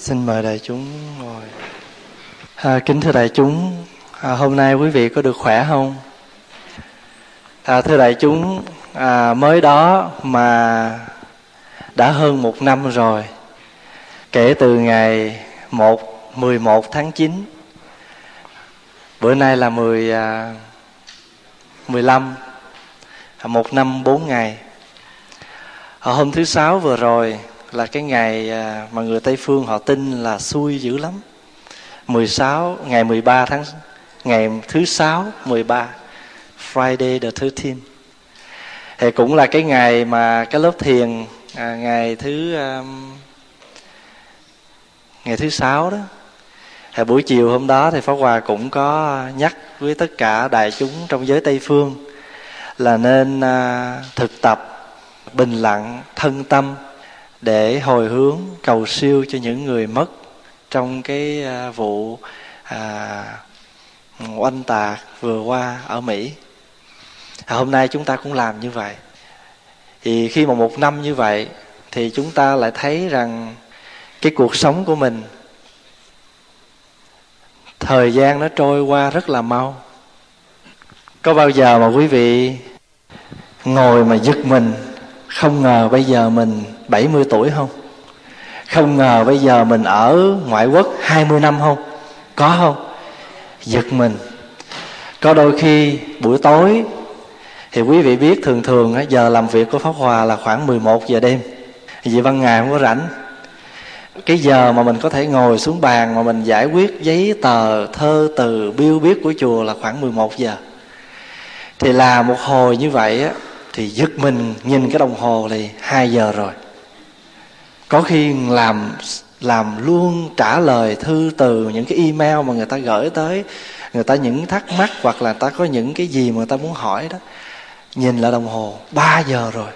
xin mời đại chúng ngồi. À, kính thưa đại chúng à, hôm nay quý vị có được khỏe không? À, thưa đại chúng à, mới đó mà đã hơn một năm rồi kể từ ngày một mười một tháng 9 bữa nay là mười à, mười lăm à, một năm bốn ngày. À, hôm thứ sáu vừa rồi là cái ngày à, mà người Tây Phương họ tin là xui dữ lắm. 16 ngày 13 tháng ngày thứ sáu 13 Friday the 13 thì cũng là cái ngày mà cái lớp thiền à, ngày thứ um, ngày thứ sáu đó. Thì buổi chiều hôm đó thì Pháp Hòa cũng có nhắc với tất cả đại chúng trong giới Tây phương là nên à, thực tập bình lặng thân tâm để hồi hướng cầu siêu cho những người mất trong cái à, vụ à, oanh tạc vừa qua ở Mỹ. À, hôm nay chúng ta cũng làm như vậy. Thì khi mà một năm như vậy thì chúng ta lại thấy rằng cái cuộc sống của mình thời gian nó trôi qua rất là mau. Có bao giờ mà quý vị ngồi mà giật mình không ngờ bây giờ mình 70 tuổi không? Không ngờ bây giờ mình ở ngoại quốc 20 năm không? Có không? Giật mình. Có đôi khi buổi tối, thì quý vị biết thường thường giờ làm việc của Pháp Hòa là khoảng 11 giờ đêm. Vì ban ngày không có rảnh. Cái giờ mà mình có thể ngồi xuống bàn mà mình giải quyết giấy tờ, thơ từ, biêu biết của chùa là khoảng 11 giờ. Thì là một hồi như vậy á, thì giật mình nhìn cái đồng hồ thì hai giờ rồi có khi làm làm luôn trả lời thư từ những cái email mà người ta gửi tới, người ta những thắc mắc hoặc là ta có những cái gì mà người ta muốn hỏi đó. Nhìn lại đồng hồ 3 giờ rồi.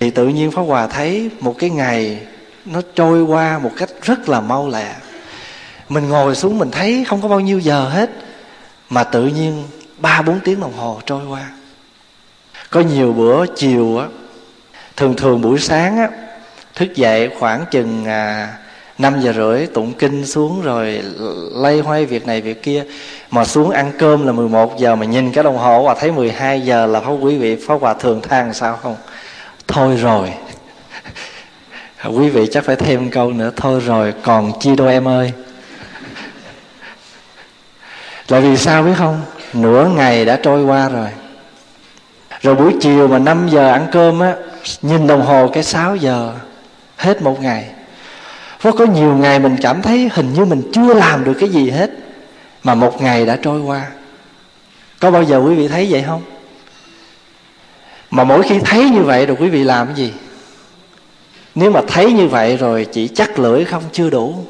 Thì tự nhiên Pháp Hòa thấy một cái ngày nó trôi qua một cách rất là mau lẹ. Mình ngồi xuống mình thấy không có bao nhiêu giờ hết, mà tự nhiên ba bốn tiếng đồng hồ trôi qua. Có nhiều bữa chiều á, thường thường buổi sáng á thức dậy khoảng chừng à, 5 giờ rưỡi tụng kinh xuống rồi lây hoay việc này việc kia. Mà xuống ăn cơm là 11 giờ mà nhìn cái đồng hồ và thấy 12 giờ là phó quý vị phó hòa thường than sao không? Thôi rồi. Quý vị chắc phải thêm câu nữa thôi rồi còn chi đâu em ơi? Là vì sao biết không? Nửa ngày đã trôi qua rồi. Rồi buổi chiều mà 5 giờ ăn cơm á nhìn đồng hồ cái 6 giờ hết một ngày. Có có nhiều ngày mình cảm thấy hình như mình chưa làm được cái gì hết, mà một ngày đã trôi qua. Có bao giờ quý vị thấy vậy không? Mà mỗi khi thấy như vậy rồi quý vị làm cái gì? Nếu mà thấy như vậy rồi chỉ chắc lưỡi không, chưa đủ.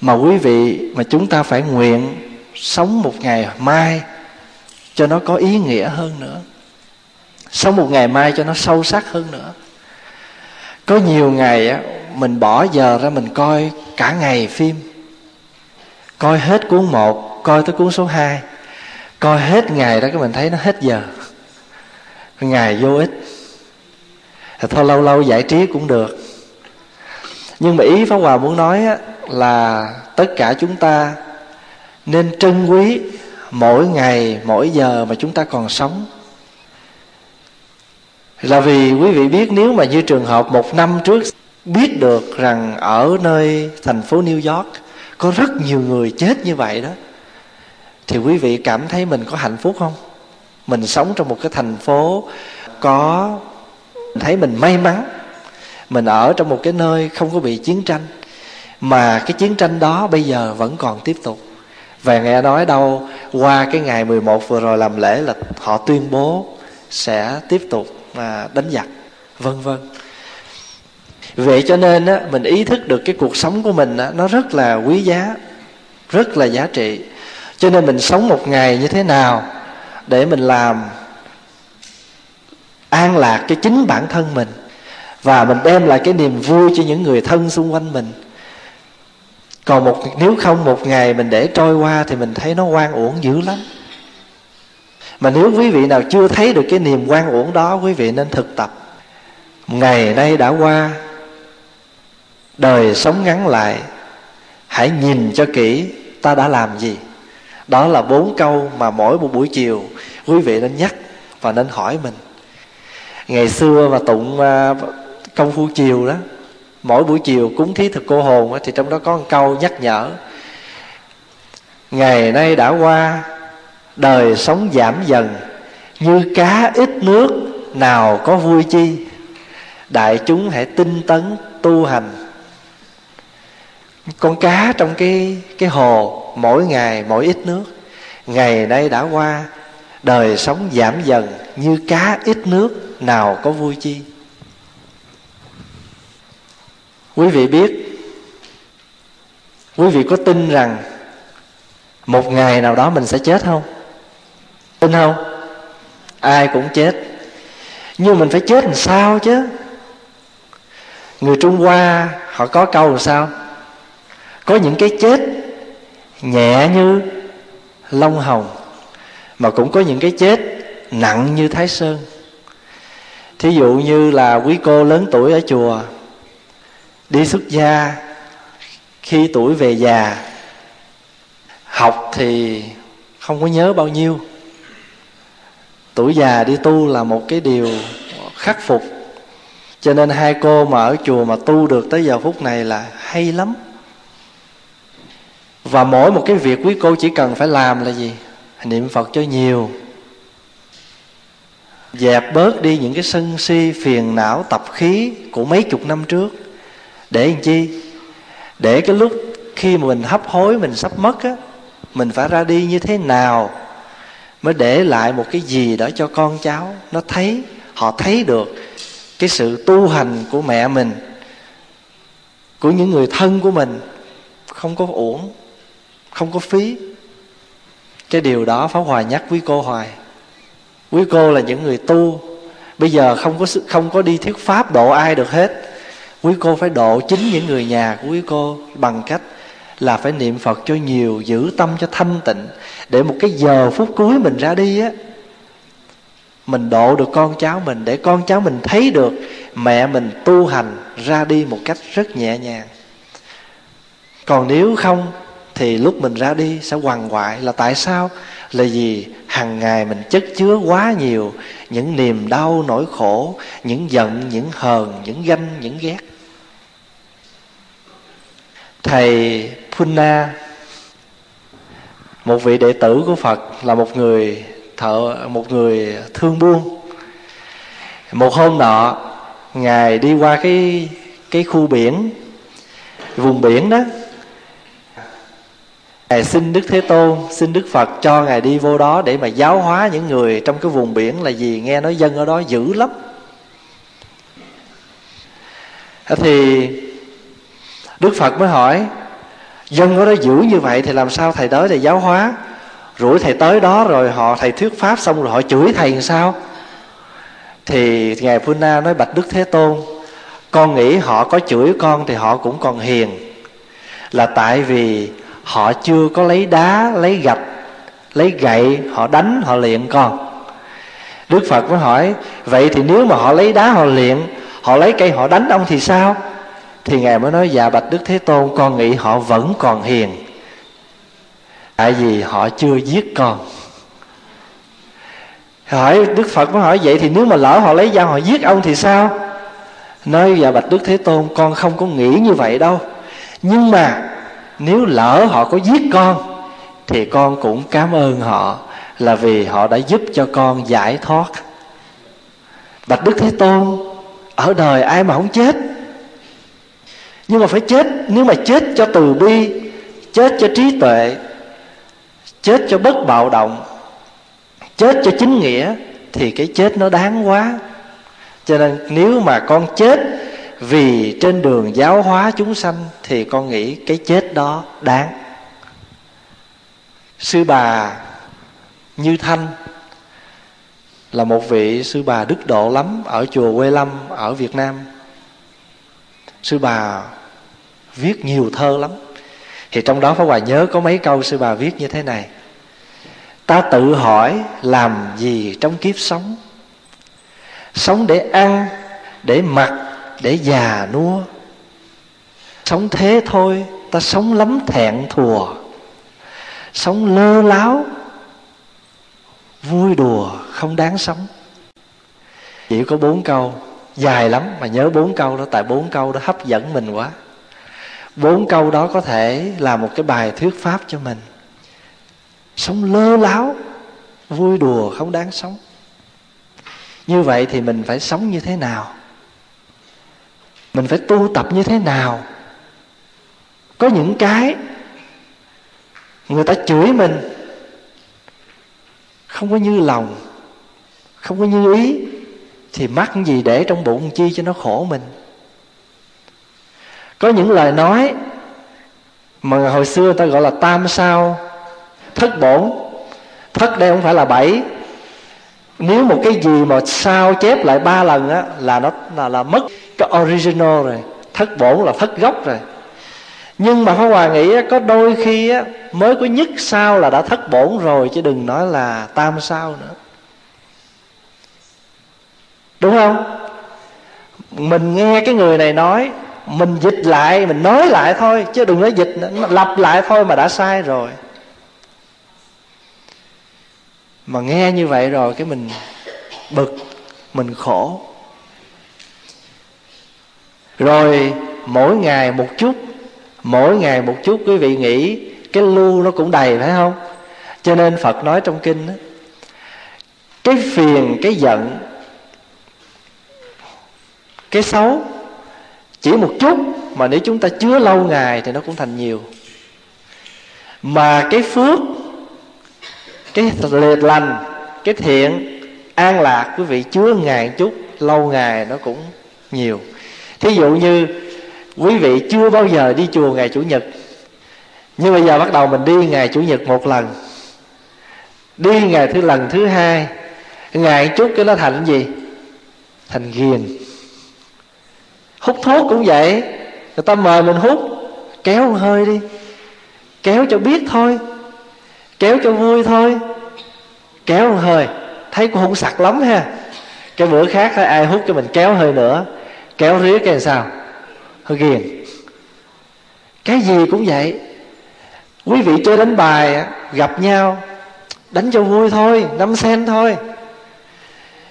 Mà quý vị, mà chúng ta phải nguyện sống một ngày mai cho nó có ý nghĩa hơn nữa. Sống một ngày mai cho nó sâu sắc hơn nữa có nhiều ngày á mình bỏ giờ ra mình coi cả ngày phim. Coi hết cuốn một coi tới cuốn số 2 coi hết ngày đó cái mình thấy nó hết giờ. Ngày vô ích. Thì thôi lâu lâu giải trí cũng được. Nhưng mà ý pháp hòa muốn nói á, là tất cả chúng ta nên trân quý mỗi ngày mỗi giờ mà chúng ta còn sống là vì quý vị biết nếu mà như trường hợp một năm trước biết được rằng ở nơi thành phố New York có rất nhiều người chết như vậy đó, thì quý vị cảm thấy mình có hạnh phúc không? Mình sống trong một cái thành phố có thấy mình may mắn, mình ở trong một cái nơi không có bị chiến tranh, mà cái chiến tranh đó bây giờ vẫn còn tiếp tục. Và nghe nói đâu, qua cái ngày 11 vừa rồi làm lễ là họ tuyên bố sẽ tiếp tục mà đánh giặc. Vân vân vậy cho nên á, mình ý thức được cái cuộc sống của mình á, nó rất là quý giá rất là giá trị. Cho nên mình sống một ngày như thế nào để mình làm an lạc cho chính bản thân mình và mình đem lại cái niềm vui cho những người thân xung quanh mình. Còn một nếu không một ngày mình để trôi qua thì mình thấy nó quan uổng dữ lắm mà nếu quý vị nào chưa thấy được cái niềm quan uổng đó, quý vị nên thực tập. Ngày nay đã qua, đời sống ngắn lại. Hãy nhìn cho kỹ, ta đã làm gì. Đó là bốn câu mà mỗi một buổi chiều, quý vị nên nhắc và nên hỏi mình. Ngày xưa mà tụng à, công phu chiều đó, mỗi buổi chiều cúng thí thực cô hồn thì trong đó có một câu nhắc nhở. Ngày nay đã qua đời sống giảm dần. Như cá ít nước, nào có vui chi? Đại chúng hãy tinh tấn tu hành. Con cá trong cái cái hồ, mỗi ngày mỗi ít nước. Ngày nay đã qua, đời sống giảm dần. Như cá ít nước, nào có vui chi? Quý vị biết, quý vị có tin rằng một ngày nào đó mình sẽ chết không? Tin không? Ai cũng chết. Nhưng mình phải chết làm sao chứ? Người trung hoa, họ có câu làm sao? Có những cái chết nhẹ như lông hồng, mà cũng có những cái chết nặng như thái sơn. Thí dụ như là quý cô lớn tuổi ở chùa, đi xuất gia, khi tuổi về già, học thì không có nhớ bao nhiêu tuổi già đi tu là một cái điều khắc phục. Cho nên hai cô mà ở chùa mà tu được tới giờ phút này là hay lắm. Và mỗi một cái việc quý cô chỉ cần phải làm là gì? Niệm phật cho nhiều. Dẹp bớt đi những cái sân si, phiền não, tập khí của mấy chục năm trước. Để làm chi? Để cái lúc khi mà mình hấp hối, mình sắp mất á, mình phải ra đi như thế nào? Mới để lại một cái gì đó cho con cháu. Nó thấy, họ thấy được cái sự tu hành của mẹ mình, của những người thân của mình. Không có uổng, không có phí. Cái điều đó pháp hòa nhắc quý cô hoài. Quý cô là những người tu. Bây giờ không có không có đi thuyết pháp độ ai được hết. Quý cô phải độ chính những người nhà của quý cô bằng cách là phải niệm phật cho nhiều, giữ tâm cho thanh tịnh, để một cái giờ phút cuối mình ra đi á, mình độ được con cháu mình, để con cháu mình thấy được mẹ mình tu hành ra đi một cách rất nhẹ nhàng. Còn nếu không thì lúc mình ra đi sẽ hoàng hoại là tại sao? Là vì hàng ngày mình chất chứa quá nhiều những niềm đau nỗi khổ, những giận, những hờn, những ganh, những ghét thầy Punna một vị đệ tử của Phật, là một người thợ, một người thương buôn. Một hôm nọ, ngài đi qua cái cái khu biển, vùng biển đó. Ngài xin đức thế tôn, xin đức phật cho ngài đi vô đó để mà giáo hóa những người trong cái vùng biển là gì, nghe nói dân ở đó dữ lắm. Thì đức phật mới hỏi, dân ở đó dữ như vậy thì làm sao thầy tới để giáo hóa? Rủi thầy tới đó rồi họ, thầy thuyết pháp xong rồi họ chửi thầy làm sao? Thì ngài Puna nói, bạch đức thế tôn, con nghĩ họ có chửi con thì họ cũng còn hiền. Là tại vì họ chưa có lấy đá, lấy gạch, lấy gậy, họ đánh, họ luyện con. Đức phật mới hỏi, vậy thì nếu mà họ lấy đá họ luyện, họ lấy cây họ đánh ông thì sao? Thì ngài mới nói dạ bạch đức thế tôn, con nghĩ họ vẫn còn hiền. Tại vì họ chưa giết con. Hỏi đức phật mới hỏi, vậy thì nếu mà lỡ họ lấy dao họ giết ông thì sao? Nói dạ bạch đức thế tôn, con không có nghĩ như vậy đâu. Nhưng mà nếu lỡ họ có giết con, thì con cũng cảm ơn họ là vì họ đã giúp cho con giải thoát. Bạch đức thế tôn, ở đời ai mà không chết? Nhưng mà phải chết, nếu mà chết cho từ bi, chết cho trí tuệ, chết cho bất bạo động, chết cho chính nghĩa, thì cái chết nó đáng quá. Cho nên nếu mà con chết vì trên đường giáo hóa chúng sanh, thì con nghĩ cái chết đó đáng. Sư bà như thanh là một vị sư bà đức độ lắm ở chùa quê lâm ở việt nam. Sư bà viết nhiều thơ lắm. Thì trong đó Pháp Hòa nhớ có mấy câu sư bà viết như thế này. Ta tự hỏi làm gì trong kiếp sống? Sống để ăn, để mặc, để già nua. Sống thế thôi ta sống lắm thẹn thùa. Sống lơ láo vui đùa không đáng sống. Chỉ có bốn câu dài lắm mà nhớ bốn câu đó tại bốn câu đó hấp dẫn mình quá bốn câu đó có thể là một cái bài thuyết pháp cho mình. Sống lơ láo, vui đùa không đáng sống. Như vậy thì mình phải sống như thế nào? Mình phải tu tập như thế nào? Có những cái người ta chửi mình, không có như lòng, không có như ý, thì mắc gì để trong bụng chi cho nó khổ mình? Có những lời nói mà hồi xưa ta gọi là tam sao. Thất bổn. Thất đây không phải là bảy. Nếu một cái gì mà sao chép lại ba lần á là nó là, là mất cái original rồi. Thất bổn là thất gốc rồi. Nhưng mà Pháp Hòa nghĩ có đôi khi á, mới có nhất sao là đã thất bổn rồi chứ đừng nói là tam sao nữa. Đúng không? Mình nghe cái người này nói mình dịch lại mình nói lại thôi chứ đừng nói dịch nữa. Lặp lại thôi mà đã sai rồi. Mà nghe như vậy rồi cái mình bực mình khổ. Rồi mỗi ngày một chút mỗi ngày một chút quý vị nghĩ cái lưu nó cũng đầy phải không? Cho nên phật nói trong kinh đó, cái phiền cái giận cái xấu chỉ một chút, mà nếu chúng ta chứa lâu ngày thì nó cũng thành nhiều. Mà cái phước, cái liệt lành, cái thiện, an lạc, quý vị chứa ngày chút, lâu ngày nó cũng nhiều. Thí dụ như quý vị chưa bao giờ đi chùa ngày chủ nhật, nhưng bây giờ bắt đầu mình đi ngày chủ nhật một lần. Đi ngày thứ lần thứ hai, ngày chút cái nó thành gì? Thành ghiền hút thuốc cũng vậy. Người ta mời mình hút. Kéo hơi đi. Kéo cho biết thôi. Kéo cho vui thôi. Kéo hơi. Thấy cũng không sặc lắm ha. Cái bữa khác thấy ai hút cho mình kéo hơi nữa. Kéo ría cái làm sao? Hơi ghiền. Cái gì cũng vậy. Quý vị chơi đánh bài gặp nhau. Đánh cho vui thôi, năm sen thôi.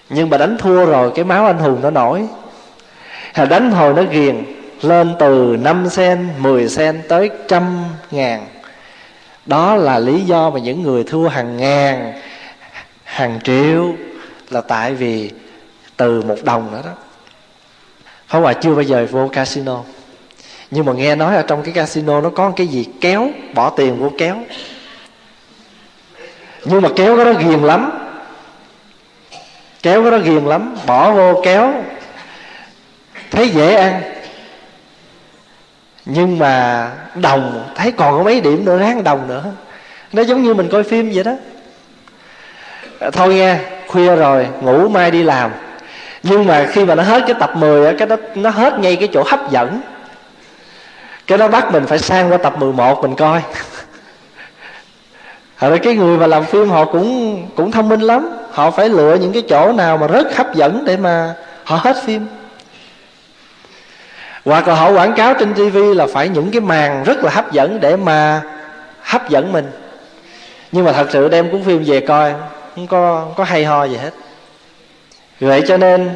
Nhưng mà đánh thua rồi, cái máu anh hùng nó nổi đánh hồi nó ghiền, lên từ 5 sen 10 sen tới trăm ngàn. Đó là lý do mà những người thua hàng ngàn, hàng triệu là tại vì từ một đồng nữa đó. Không Hòa chưa bao giờ vô casino. Nhưng mà nghe nói ở trong cái casino Nó có cái gì kéo, Bỏ tiền vô kéo. Nhưng mà kéo nó nó ghiền lắm. Kéo cái đó ghiền lắm, Bỏ vô kéo. Thấy dễ ăn. Nhưng mà đồng, Thấy còn có mấy điểm nữa, ráng đồng nữa. Nó giống như mình coi phim vậy đó. À, thôi nghe, Khuya rồi, ngủ mai đi làm. Nhưng mà khi mà nó hết cái tập 10 cái nó nó hết ngay cái chỗ hấp dẫn. Cái nó bắt mình phải sang qua tập 11 mình coi. Rồi cái người mà làm phim họ cũng cũng thông minh lắm. Họ phải lựa những cái chỗ nào mà rất hấp dẫn để mà họ hết phim. Hoặc là họ quảng cáo trên TV là phải những cái màn rất là hấp dẫn để mà hấp dẫn mình. Nhưng mà thật sự đem cuốn phim về coi Không có, không có hay ho gì hết. Vậy cho nên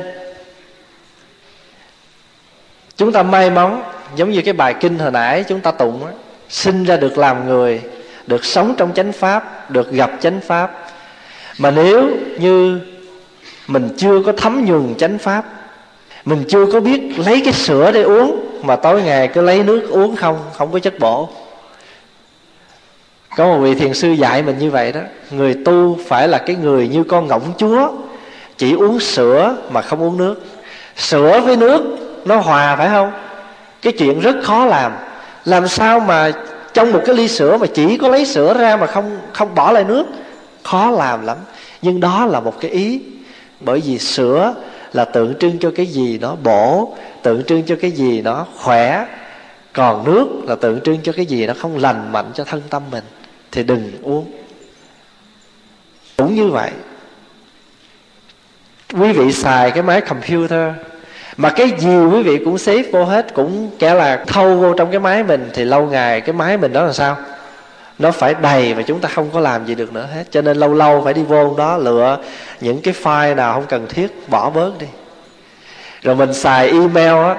chúng ta may mắn giống như cái bài kinh hồi nãy chúng ta tụng á sinh ra được làm người được sống trong chánh pháp được gặp chánh pháp. Mà nếu như mình chưa có thấm nhuần chánh pháp mình chưa có biết lấy cái sữa để uống, mà tối ngày cứ lấy nước uống không không có chất bổ. Có một vị thiền sư dạy mình như vậy đó, người tu phải là cái người như con ngỗng chúa, chỉ uống sữa mà không uống nước. Sữa với nước nó hòa phải không? Cái chuyện rất khó làm. Làm sao mà trong một cái ly sữa mà chỉ có lấy sữa ra mà không không bỏ lại nước? Khó làm lắm. Nhưng đó là một cái ý. Bởi vì sữa là tượng trưng cho cái gì nó bổ, tượng trưng cho cái gì nó khỏe. Còn nước là tượng trưng cho cái gì nó không lành mạnh cho thân tâm mình, thì đừng uống. Cũng như vậy, quý vị xài cái máy computer, mà cái gì quý vị cũng xếp vô hết, cũng kẻ là thâu vô trong cái máy mình, thì lâu ngày cái máy mình đó là sao? Nó phải đầy và chúng ta không có làm gì được nữa hết. Cho nên lâu lâu phải đi vô đó lựa những cái file nào không cần thiết, bỏ bớt đi. Rồi mình xài email á,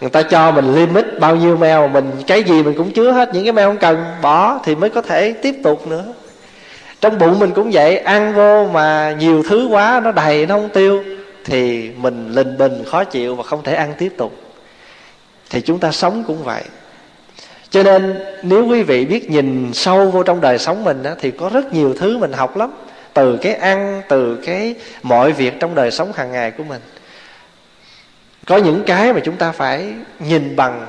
người ta cho mình limit bao nhiêu mail, mình cái gì mình cũng chứa hết, những cái mail không cần, bỏ thì mới có thể tiếp tục nữa. Trong bụng mình cũng vậy, ăn vô mà nhiều thứ quá, nó đầy, nó không tiêu, thì mình lình bình, khó chịu và không thể ăn tiếp tục. Thì chúng ta sống cũng vậy cho nên nếu quý vị biết nhìn sâu vô trong đời sống mình á, thì có rất nhiều thứ mình học lắm. Từ cái ăn từ cái mọi việc trong đời sống hàng ngày của mình. Có những cái mà chúng ta phải nhìn bằng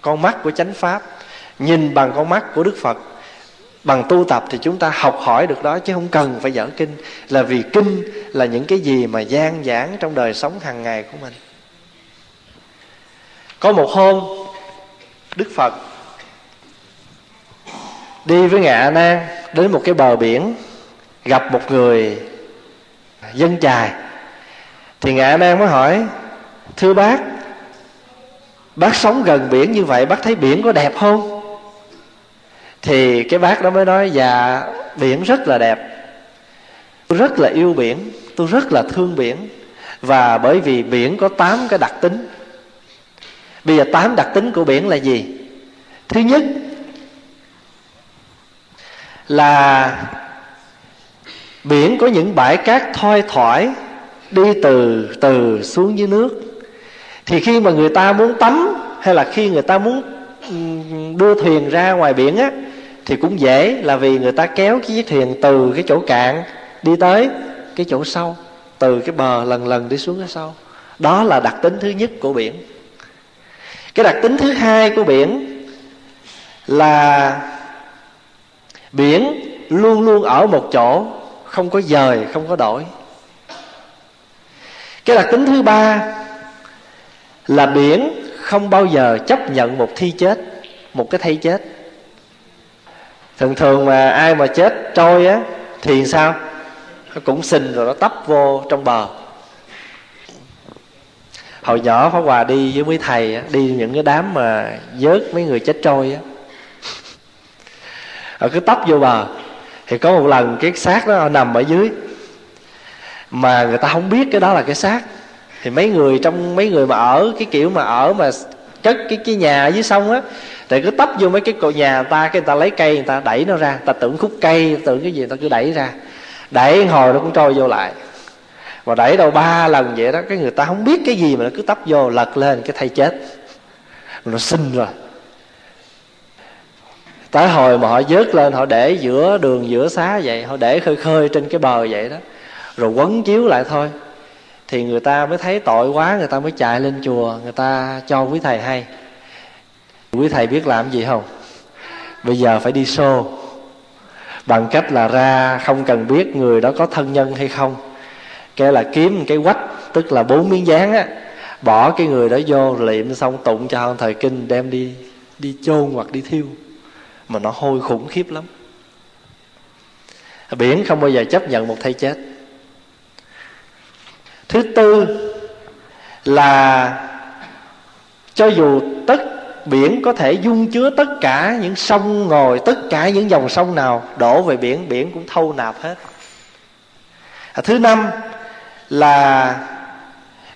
con mắt của chánh pháp nhìn bằng con mắt của đức phật. Bằng tu tập thì chúng ta học hỏi được đó chứ không cần phải dở kinh. Là vì kinh là những cái gì mà gian giảng trong đời sống hàng ngày của mình. Có một hôm đức phật đi với ngạ nan đến một cái bờ biển, gặp một người dân chài. Thì ngạ nan mới hỏi, thưa bác bác sống gần biển như vậy, bác thấy biển có đẹp không? Thì cái bác đó mới nói dạ biển rất là đẹp. Tôi rất là yêu biển, tôi rất là thương biển. Và bởi vì biển có tám cái đặc tính. Bây giờ tám đặc tính của biển là gì? Thứ nhất là biển có những bãi cát thoi thoải, đi từ từ xuống dưới nước. Thì khi mà người ta muốn tắm, hay là khi người ta muốn đưa thuyền ra ngoài biển á, thì cũng dễ là vì người ta kéo cái chiếc thuyền từ cái chỗ cạn đi tới cái chỗ sâu, từ cái bờ lần lần đi xuống cái sâu. Đó là đặc tính thứ nhất của biển. Cái đặc tính thứ hai của biển là biển luôn luôn ở một chỗ không có dời không có đổi. Cái đặc tính thứ ba là biển không bao giờ chấp nhận một thi chết một cái thay chết. Thường thường mà ai mà chết trôi á thì sao? Nó cũng xình rồi nó tấp vô trong bờ. Hồi nhỏ pháp hòa đi với mấy thầy á, đi những cái đám mà vớt mấy người chết trôi á họ cứ tấp vô bờ. Thì có một lần cái xác đó nằm ở dưới. Mà người ta không biết cái đó là cái xác. Thì mấy người trong, mấy người mà ở cái kiểu mà ở mà cất cái cái nhà dưới sông á, thì cứ tấp vô mấy cái cột nhà người ta, cái người ta lấy cây, người ta đẩy nó ra. Người ta tưởng khúc cây tưởng cái gì, người ta cứ đẩy ra. Đẩy hồi nó cũng trôi vô lại. Và đẩy đâu ba lần vậy đó, cái người ta không biết cái gì mà nó cứ tấp vô, lật lên, cái thay chết. Nó sinh rồi tới hồi mà họ vớt lên, họ để giữa đường, giữa xá vậy, họ để khơi khơi trên cái bờ vậy đó. Rồi quấn chiếu lại thôi. Thì người ta mới thấy tội quá, người ta mới chạy lên chùa, người ta cho quý thầy hay. Quý thầy biết làm gì không? Bây giờ phải đi xô. Bằng cách là ra, không cần biết người đó có thân nhân hay không. Cái là kiếm cái quách, tức là bốn miếng dán á. Bỏ cái người đó vô, liệm xong tụng cho thời kinh, đem đi đi chôn hoặc đi thiêu mà nó hôi khủng khiếp lắm. Biển không bao giờ chấp nhận một thay chết. Thứ tư là cho dù tất biển có thể dung chứa tất cả những sông ngồi tất cả những dòng sông nào đổ về biển biển cũng thâu nạp hết. À, thứ năm là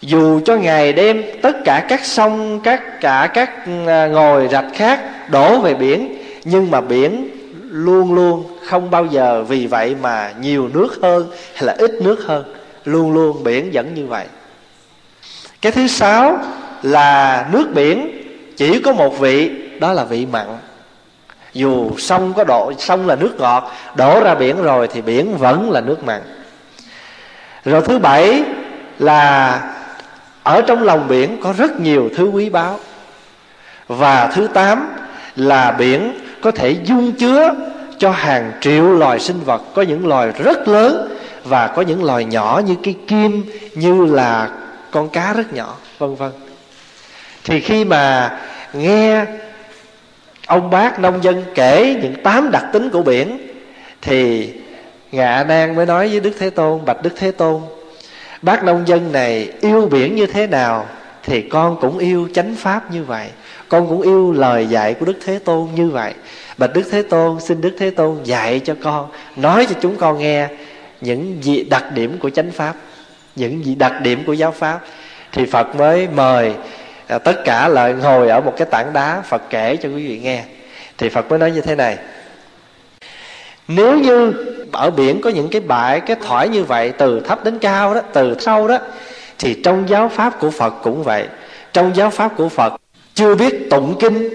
dù cho ngày đêm tất cả các sông các cả các à, ngồi rạch khác đổ về biển nhưng mà biển luôn luôn không bao giờ vì vậy mà nhiều nước hơn hay là ít nước hơn. Luôn luôn biển vẫn như vậy. Cái thứ sáu là nước biển chỉ có một vị, đó là vị mặn. Dù sông có độ sông là nước ngọt, đổ ra biển rồi thì biển vẫn là nước mặn. Rồi thứ bảy là ở trong lòng biển có rất nhiều thứ quý báu. Và thứ tám là biển có thể dung chứa cho hàng triệu loài sinh vật. Có những loài rất lớn và có những loài nhỏ như cái kim, như là con cá rất nhỏ, vân vân. Thì khi mà nghe ông bác nông dân kể những tám đặc tính của biển, thì ngạ nan mới nói với đức thế tôn, bạch đức thế tôn, bác nông dân này yêu biển như thế nào thì con cũng yêu chánh pháp như vậy con cũng yêu lời dạy của đức thế tôn như vậy. Bạch đức thế tôn, xin đức thế tôn dạy cho con, nói cho chúng con nghe những gì đặc điểm của chánh pháp, những gì đặc điểm của giáo pháp. Thì phật mới mời à, tất cả lại ngồi ở một cái tảng đá, phật kể cho quý vị nghe. Thì phật mới nói như thế này. Nếu như ở biển có những cái bãi, cái thỏi như vậy từ thấp đến cao đó, từ sâu đó, thì trong giáo pháp của phật cũng vậy. Trong giáo pháp của phật chưa biết tụng kinh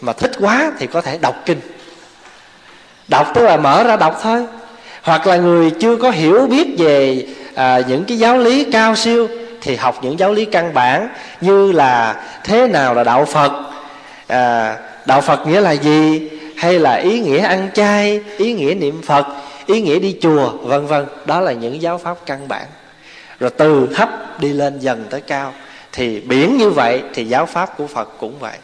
mà thích quá thì có thể đọc kinh. Đọc tức là mở ra đọc thôi. Hoặc là người chưa có hiểu biết về à, những cái giáo lý cao siêu thì học những giáo lý căn bản như là thế nào là đạo phật. À, đạo phật nghĩa là gì? Hay là ý nghĩa ăn chay ý nghĩa niệm phật ý nghĩa đi chùa vân vân. Đó là những giáo pháp căn bản. Rồi từ thấp đi lên dần tới cao thì biển như vậy thì giáo pháp của phật cũng vậy.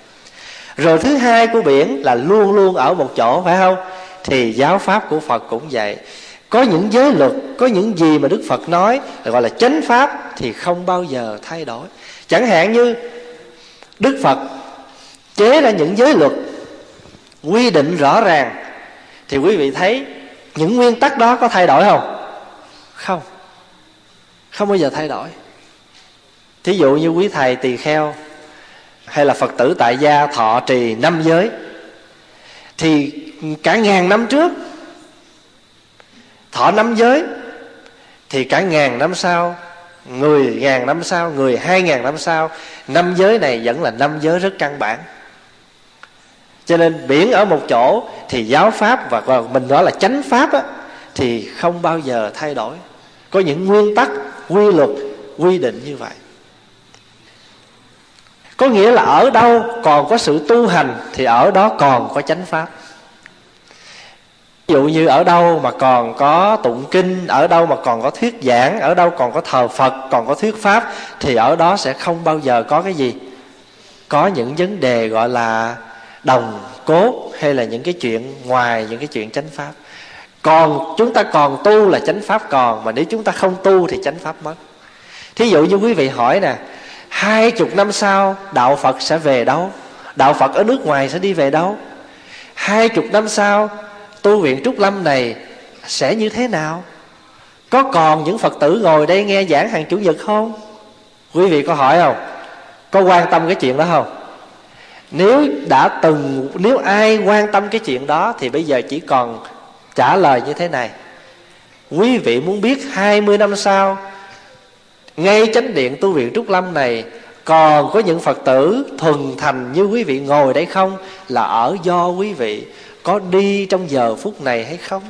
Rồi thứ hai của biển là luôn luôn ở một chỗ, phải không? Thì giáo pháp của phật cũng vậy. Có những giới luật, có những gì mà đức phật nói, gọi là chánh pháp, thì không bao giờ thay đổi. Chẳng hạn như đức phật chế ra những giới luật quy định rõ ràng, thì quý vị thấy những nguyên tắc đó có thay đổi không? Không. Không bao giờ thay đổi thí dụ như quý thầy tỳ kheo hay là phật tử tại gia thọ trì năm giới thì cả ngàn năm trước thọ năm giới thì cả ngàn năm sau người ngàn năm sau người hai ngàn năm sau năm giới này vẫn là năm giới rất căn bản. Cho nên biển ở một chỗ thì giáo pháp và mình nói là chánh pháp á, thì không bao giờ thay đổi. Có những nguyên tắc quy luật quy định như vậy có nghĩa là ở đâu còn có sự tu hành thì ở đó còn có chánh pháp. Ví dụ như ở đâu mà còn có tụng kinh, ở đâu mà còn có thuyết giảng, ở đâu còn có thờ phật, còn có thuyết pháp, thì ở đó sẽ không bao giờ có cái gì. Có những vấn đề gọi là đồng cốt hay là những cái chuyện ngoài những cái chuyện chánh pháp. Còn chúng ta còn tu là chánh pháp còn, mà nếu chúng ta không tu thì chánh pháp mất. Thí dụ như quý vị hỏi nè hai chục năm sau, đạo phật sẽ về đâu? Đạo phật ở nước ngoài sẽ đi về đâu? Hai chục năm sau, tu viện trúc lâm này sẽ như thế nào? Có còn những phật tử ngồi đây nghe giảng hàng chủ nhật không? Quý vị có hỏi không? Có quan tâm cái chuyện đó không? Nếu đã từng, nếu ai quan tâm cái chuyện đó thì bây giờ chỉ còn trả lời như thế này. Quý vị muốn biết 20 năm sau ngay chánh điện tu viện trúc lâm này, còn có những phật tử thuần thành như quý vị ngồi đây không? Là ở do quý vị có đi trong giờ phút này hay không?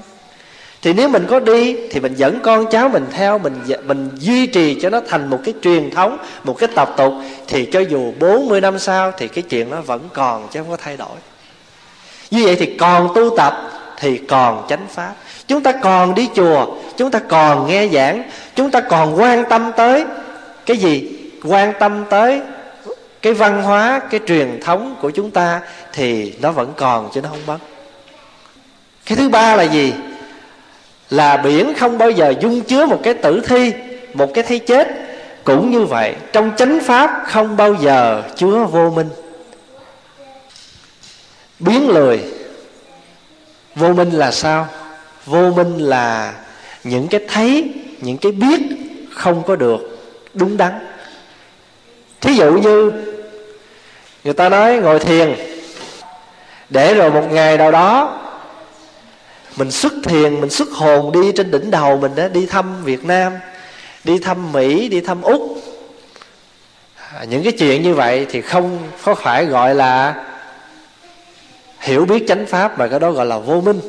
Thì nếu mình có đi, thì mình dẫn con cháu mình theo, mình mình duy trì cho nó thành một cái truyền thống, một cái tập tục, thì cho dù 40 năm sau thì cái chuyện nó vẫn còn chứ không có thay đổi. Như vậy thì còn tu tập thì còn chánh pháp chúng ta còn đi chùa, chúng ta còn nghe giảng, chúng ta còn quan tâm tới cái gì? Quan tâm tới cái văn hóa, cái truyền thống của chúng ta thì nó vẫn còn chứ nó không mất. Cái thứ ba là gì? Là biển không bao giờ dung chứa một cái tử thi, một cái thấy chết. Cũng như vậy, trong chánh pháp không bao giờ chứa vô minh. Biến lười, vô minh là sao? Vô minh là những cái thấy, những cái biết không có được đúng đắn. Thí dụ như người ta nói ngồi thiền, để rồi một ngày nào đó mình xuất thiền, mình xuất hồn đi trên đỉnh đầu mình đó đi thăm việt nam, đi thăm mỹ, đi thăm úc. Những cái chuyện như vậy thì không có phải gọi là hiểu biết chánh pháp mà cái đó gọi là vô minh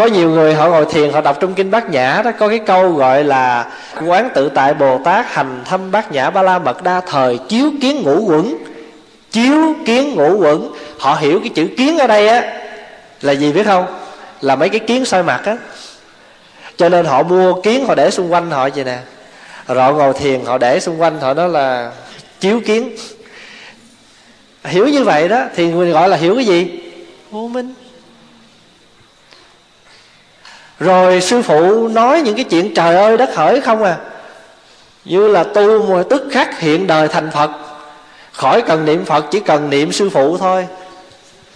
có nhiều người họ ngồi thiền, họ đọc trong kinh bát nhã đó, có cái câu gọi là quán tự tại bồ tát hành thâm bát nhã ba la mật đa thời chiếu kiến ngũ quẩn. Chiếu kiến ngũ quẩn. Họ hiểu cái chữ kiến ở đây á là gì biết không? Là mấy cái kiến soi mặt á. Cho nên họ mua kiến, họ để xung quanh họ vậy nè. Rồi họ ngồi thiền, họ để xung quanh, họ đó là chiếu kiến. Hiểu như vậy đó, thì người gọi là hiểu cái gì? Vô minh rồi sư phụ nói những cái chuyện trời ơi đất hỡi không à. Như là tu mà tức khắc hiện đời thành phật. Khỏi cần niệm phật chỉ cần niệm sư phụ thôi.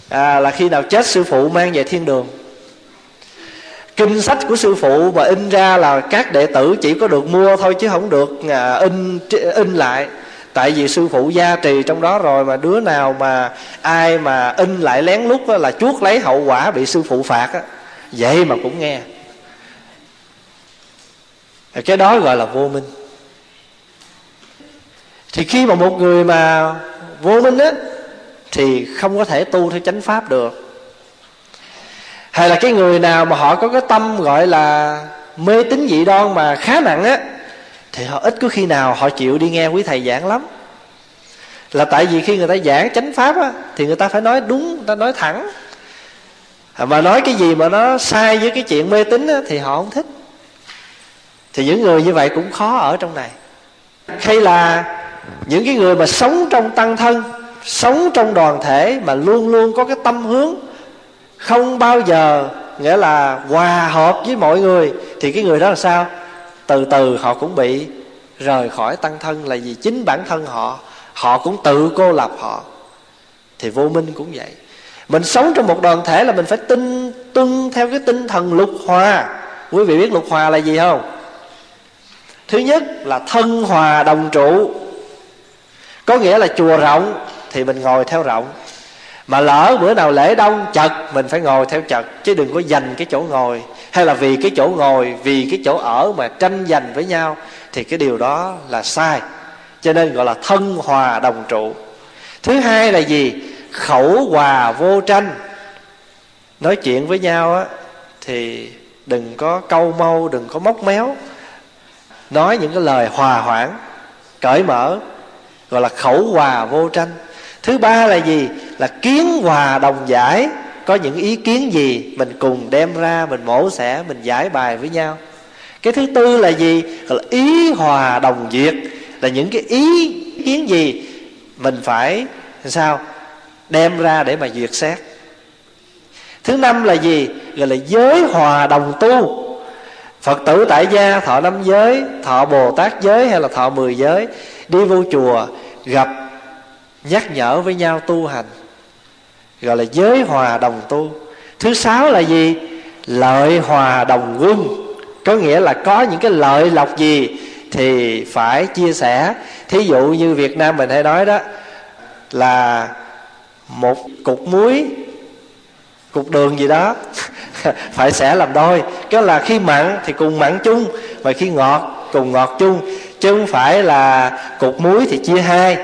À, là khi nào chết sư phụ mang về thiên đường. Kinh sách của sư phụ mà in ra là các đệ tử chỉ có được mua thôi chứ không được à, in in lại. Tại vì sư phụ gia trì trong đó rồi mà đứa nào mà ai mà in lại lén lút là chuốt lấy hậu quả bị sư phụ phạt á. Vậy mà cũng nghe cái đó gọi là vô minh. Thì khi mà một người mà vô minh á thì không có thể tu theo chánh pháp được. Hay là cái người nào mà họ có cái tâm gọi là mê tín dị đoan mà khá nặng á thì họ ít có khi nào họ chịu đi nghe quý thầy giảng lắm. Là tại vì khi người ta giảng chánh pháp á thì người ta phải nói đúng người ta nói thẳng. Mà nói cái gì mà nó sai với cái chuyện mê tín á, thì họ không thích thì những người như vậy cũng khó ở trong này. Hay là những cái người mà sống trong tăng thân, sống trong đoàn thể mà luôn luôn có cái tâm hướng không bao giờ, nghĩa là hòa hợp với mọi người, thì cái người đó là sao? Từ từ họ cũng bị rời khỏi tăng thân là vì chính bản thân họ họ cũng tự cô lập họ. Thì vô minh cũng vậy. Mình sống trong một đoàn thể là mình phải tin tuân theo cái tinh thần lục hòa. Quý vị biết lục hòa là gì không? Thứ nhất là thân hòa đồng trụ. Có nghĩa là chùa rộng thì mình ngồi theo rộng. Mà lỡ bữa nào lễ đông, chật, mình phải ngồi theo chật, chứ đừng có dành cái chỗ ngồi. Hay là vì cái chỗ ngồi, vì cái chỗ ở mà tranh giành với nhau, thì cái điều đó là sai. Cho nên gọi là thân hòa đồng trụ. Thứ hai là gì? Khẩu hòa vô tranh. Nói chuyện với nhau á, thì đừng có câu mâu đừng có móc méo nói những cái lời hòa hoãn, cởi mở, gọi là khẩu hòa vô tranh. Thứ ba là gì? Là kiến hòa đồng giải. Có những ý kiến gì mình cùng đem ra, mình mổ xẻ, mình giải bài với nhau. Cái thứ tư là gì? Gọi là ý hòa đồng duyệt là những cái ý kiến gì mình phải sao, đem ra để mà duyệt xét. Thứ năm là gì? Gọi là giới hòa đồng tu phật tử tại gia, thọ năm giới, thọ bồ tát giới hay là thọ mười giới, đi vô chùa, gặp, nhắc nhở với nhau tu hành, gọi là giới hòa đồng tu. Thứ sáu là gì? Lợi hòa đồng quân. Có nghĩa là có những cái lợi lộc gì thì phải chia sẻ. Thí dụ như việt nam mình hay nói đó, là một cục muối, cục đường gì đó phải sẽ làm đôi. Cái là khi mặn thì cùng mặn chung và khi ngọt, cùng ngọt chung. Chứ không phải là cục muối thì chia hai.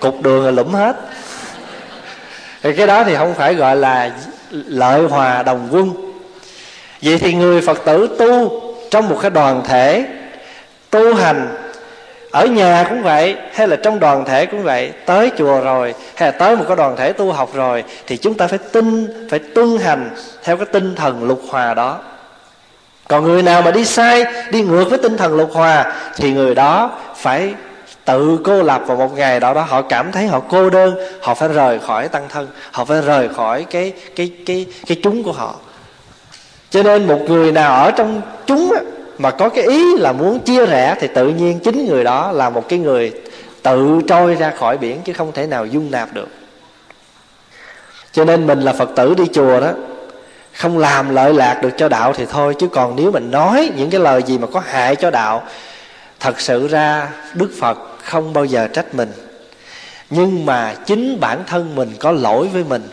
Cục đường là lụm hết. Thì cái đó thì không phải gọi là lợi hòa đồng quân. Vậy thì người phật tử tu trong một cái đoàn thể tu hành ở nhà cũng vậy hay là trong đoàn thể cũng vậy tới chùa rồi hay là tới một cái đoàn thể tu học rồi thì chúng ta phải tin phải tuân hành theo cái tinh thần lục hòa đó. Còn người nào mà đi sai đi ngược với tinh thần lục hòa thì người đó phải tự cô lập vào một ngày đó đó họ cảm thấy họ cô đơn họ phải rời khỏi tăng thân họ phải rời khỏi cái cái cái cái chúng của họ. Cho nên một người nào ở trong chúng á, mà có cái ý là muốn chia rẽ thì tự nhiên chính người đó là một cái người tự trôi ra khỏi biển chứ không thể nào dung nạp được. Cho nên mình là phật tử đi chùa đó, không làm lợi lạc được cho đạo thì thôi, chứ còn nếu mình nói những cái lời gì mà có hại cho đạo, thật sự ra đức phật không bao giờ trách mình. Nhưng mà chính bản thân mình có lỗi với mình,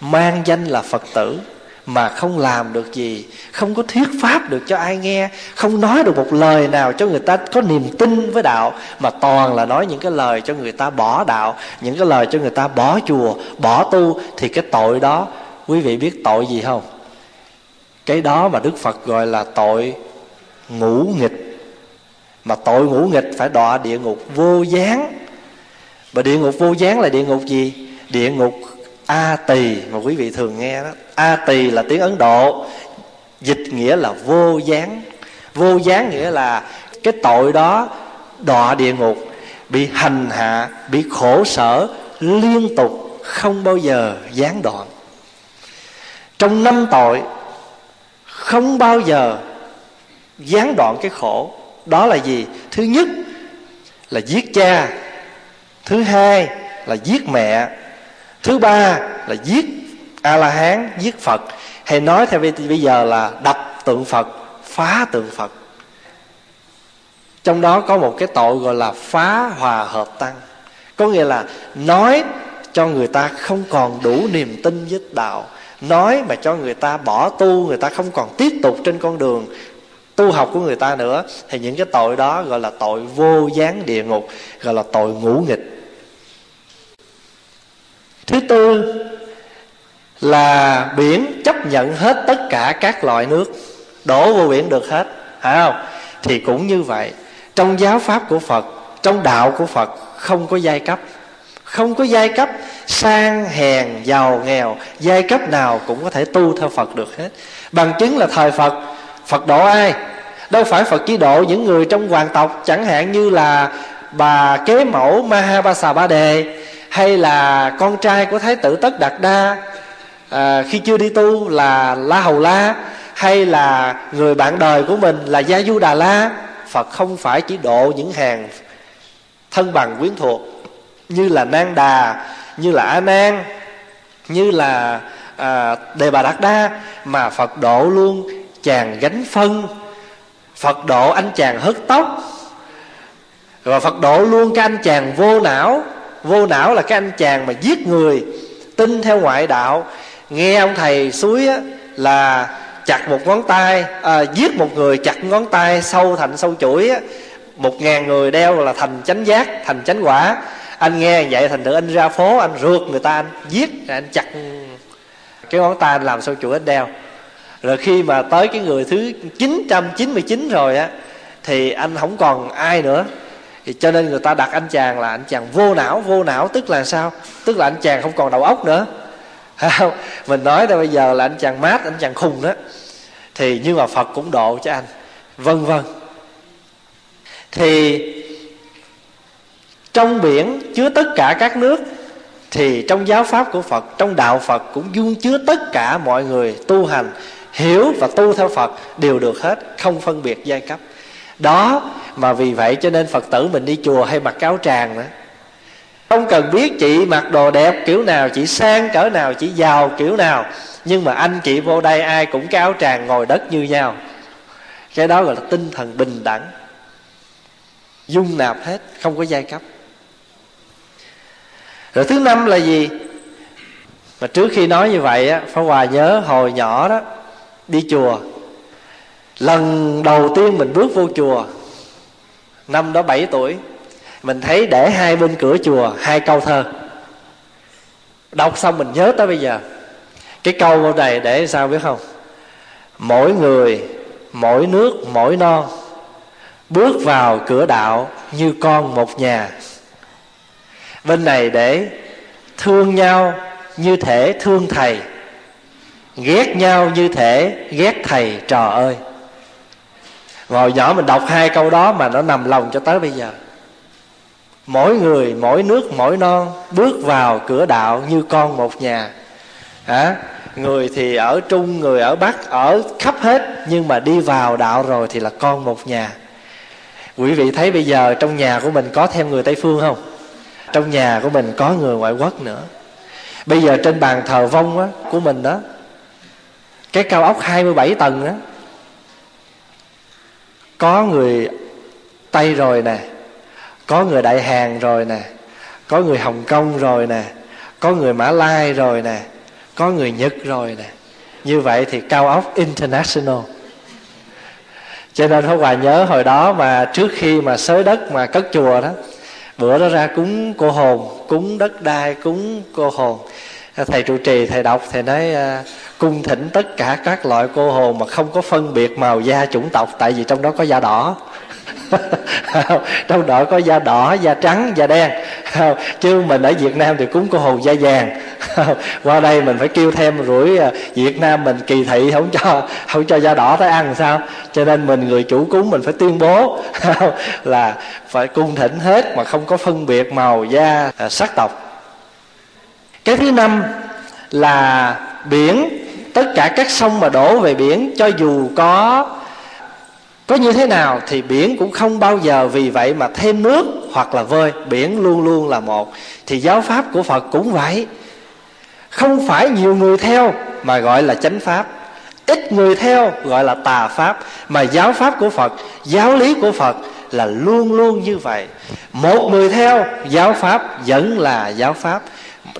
mang danh là phật tử mà không làm được gì, không có thuyết pháp được cho ai nghe, không nói được một lời nào cho người ta có niềm tin với đạo, mà toàn là nói những cái lời cho người ta bỏ đạo, những cái lời cho người ta bỏ chùa, bỏ tu, thì cái tội đó, quý vị biết tội gì không? Cái đó mà đức phật gọi là tội ngũ nghịch. Mà tội ngũ nghịch phải đọa địa ngục vô gián. Và địa ngục vô gián là địa ngục gì? Địa ngục a tỳ, mà quý vị thường nghe đó. A tỳ là tiếng ấn độ, dịch nghĩa là vô gián. Vô gián nghĩa là cái tội đó đọa địa ngục, bị hành hạ, bị khổ sở, liên tục, không bao giờ gián đoạn. Trong năm tội, không bao giờ gián đoạn cái khổ. Đó là gì? Thứ nhất là giết cha. Thứ hai là giết mẹ thứ ba là giết a la hán giết phật. Hay nói theo bây giờ là đập tượng phật, phá tượng phật. Trong đó có một cái tội gọi là phá hòa hợp tăng. Có nghĩa là nói cho người ta không còn đủ niềm tin với đạo. Nói mà cho người ta bỏ tu, người ta không còn tiếp tục trên con đường tu học của người ta nữa, thì những cái tội đó gọi là tội vô gián địa ngục, gọi là tội ngũ nghịch thứ tư là biển chấp nhận hết tất cả các loại nước. Đổ vô biển được hết, phải không? Thì cũng như vậy, trong giáo pháp của phật, trong đạo của phật không có giai cấp. Không có giai cấp, sang, hèn, giàu, nghèo, giai cấp nào cũng có thể tu theo phật được hết. Bằng chứng là thời phật. Phật độ ai? Đâu phải phật chỉ độ những người trong hoàng tộc, chẳng hạn như là bà kế mẫu mahabasa ba đề hay là con trai của thái tử tất đạt đa à, khi chưa đi tu là la hầu la hay là người bạn đời của mình là gia du đà la phật không phải chỉ độ những hàng thân bằng quyến thuộc như là nang đà như là a nan như là à, đề bà đạt đa mà phật độ luôn chàng gánh phân phật độ anh chàng hớt tóc rồi phật độ luôn cái anh chàng vô não vô não là cái anh chàng mà giết người tin theo ngoại đạo. Nghe ông thầy suối á, là chặt một ngón tay à, giết một người chặt ngón tay sâu thành sâu chuỗi á, một ngàn người đeo là thành chánh giác thành chánh quả. Anh nghe vậy thành thử anh ra phố anh rượt người ta anh giết anh chặt cái ngón tay anh làm sâu chuỗi anh đeo. Rồi khi mà tới cái người thứ 999 rồi á thì anh không còn ai nữa thì cho nên người ta đặt anh chàng là anh chàng vô não vô não, tức là sao? Tức là anh chàng không còn đầu óc nữa. Không? mình nói đây bây giờ là anh chàng mát, anh chàng khùng đó. Thì nhưng mà phật cũng độ cho anh. Vân vân. Thì trong biển chứa tất cả các nước, thì trong giáo pháp của phật, trong đạo phật cũng dung chứa tất cả mọi người tu hành, hiểu và tu theo phật đều được hết, không phân biệt giai cấp đó, mà vì vậy cho nên phật tử mình đi chùa hay mặc áo tràng nữa. Không cần biết chị mặc đồ đẹp kiểu nào, chị sang cỡ nào, chị giàu kiểu nào. Nhưng mà anh chị vô đây ai cũng cái áo tràng ngồi đất như nhau. Cái đó gọi là tinh thần bình đẳng. Dung nạp hết, không có giai cấp. Rồi thứ năm là gì? Mà trước khi nói như vậy á, Pháp Hòa nhớ hồi nhỏ đó, Đi chùa Lần đầu tiên mình bước vô chùa, Năm đó 7 tuổi, Mình thấy để hai bên cửa chùa, Hai câu thơ. Đọc xong mình nhớ tới bây giờ. Cái câu này để sao biết không? Mỗi người, Mỗi nước, mỗi non Bước vào cửa đạo Như con một nhà. Bên này để Thương nhau như thể thương thầy, ghét nhau như thể ghét thầy trò ơi hồi nhỏ mình đọc hai câu đó mà nó nằm lòng cho tới bây giờ. Mỗi người mỗi nước mỗi non bước vào cửa đạo như con một nhà. Hả? Người thì ở trung người ở bắc ở khắp hết nhưng mà đi vào đạo rồi thì là con một nhà. Quý vị thấy bây giờ trong nhà của mình có thêm người tây phương không? Trong nhà của mình có người ngoại quốc nữa. Bây giờ trên bàn thờ vong á, của mình đó cái cao ốc 27 tầng á có người tây rồi nè, có người đại hàn rồi nè, có người hồng kông rồi nè, có người mã lai rồi nè, có người nhật rồi nè. Như vậy thì cao ốc international. Cho nên hôm Hòa nhớ hồi đó mà trước khi mà xới đất mà cất chùa đó, bữa đó ra cúng cô hồn, cúng đất đai, cúng cô hồn thầy trụ trì, thầy đọc, thầy nói à, cung thỉnh tất cả các loại cô hồn mà không có phân biệt màu da chủng tộc, tại vì trong đó có da đỏ. Trong đó có da đỏ, da trắng, da đen. Chứ mình ở việt nam thì cúng cô hồn da vàng. Qua đây mình phải kêu thêm rủi à, việt nam mình kỳ thị không cho không cho da đỏ tới ăn sao? Cho nên mình người chủ cúng mình phải tuyên bố là phải cung thỉnh hết mà không có phân biệt màu da à, sắc tộc cái thứ năm là biển. Tất cả các sông mà đổ về biển, cho dù có có như thế nào thì biển cũng không bao giờ vì vậy mà thêm nước hoặc là vơi. Biển luôn luôn là một. Thì giáo pháp của phật cũng vậy. Không phải nhiều người theo mà gọi là chánh pháp. Ít người theo gọi là tà pháp. Mà giáo pháp của phật, giáo lý của phật là luôn luôn như vậy. Một người theo giáo pháp vẫn là giáo pháp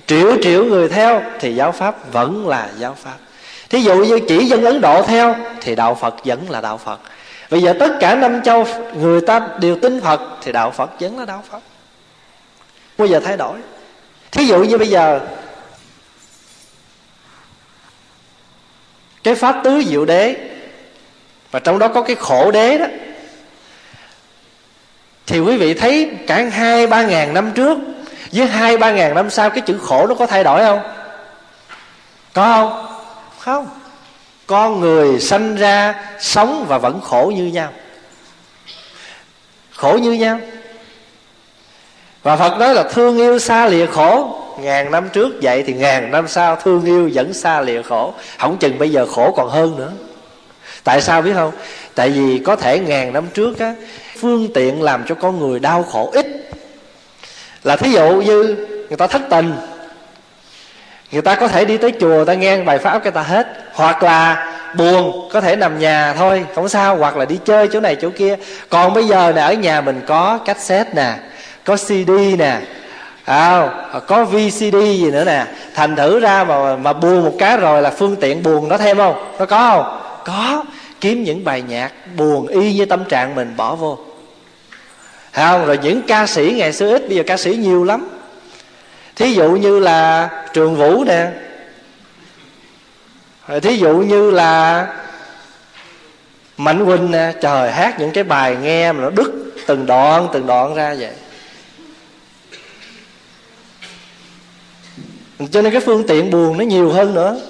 triệu triệu người theo thì giáo pháp vẫn là giáo pháp. Thí dụ như chỉ dân ấn độ theo thì đạo phật vẫn là đạo phật. Bây giờ tất cả năm châu người ta đều tin phật thì đạo phật vẫn là đạo phật. Bây giờ thay đổi. Thí dụ như bây giờ, cái pháp tứ diệu đế và trong đó có cái khổ đế đó, thì quý vị thấy cả hai ba ngàn năm trước với hai ba ngàn năm sau cái chữ khổ nó có thay đổi không? Có không? Không. Con người sanh ra sống và vẫn khổ như nhau. Khổ như nhau. Và phật nói là thương yêu xa lìa khổ. Ngàn năm trước vậy thì ngàn năm sau thương yêu vẫn xa lìa khổ. Không chừng bây giờ khổ còn hơn nữa. Tại sao biết không? Tại vì có thể ngàn năm trước á phương tiện làm cho con người đau khổ ít là thí dụ như người ta thất tình người ta có thể đi tới chùa người ta nghe bài pháp cái ta hết. Hoặc là buồn có thể nằm nhà thôi không sao. Hoặc là đi chơi chỗ này chỗ kia. Còn bây giờ nè ở nhà mình có cassette nè có cd nè à, có vcd gì nữa nè. Thành thử ra mà mà buồn một cái rồi là phương tiện buồn nó thêm không? Nó có không? Có. Kiếm những bài nhạc buồn y như tâm trạng mình bỏ vô. Thấy không, rồi những ca sĩ ngày xưa ít, bây giờ ca sĩ nhiều lắm. Thí dụ như là trường vũ nè. Rồi thí dụ như là mạnh huynh nè. Trời, hát những cái bài nghe mà nó đứt từng đoạn từng đoạn ra vậy. Cho nên cái phương tiện buồn nó nhiều hơn nữa.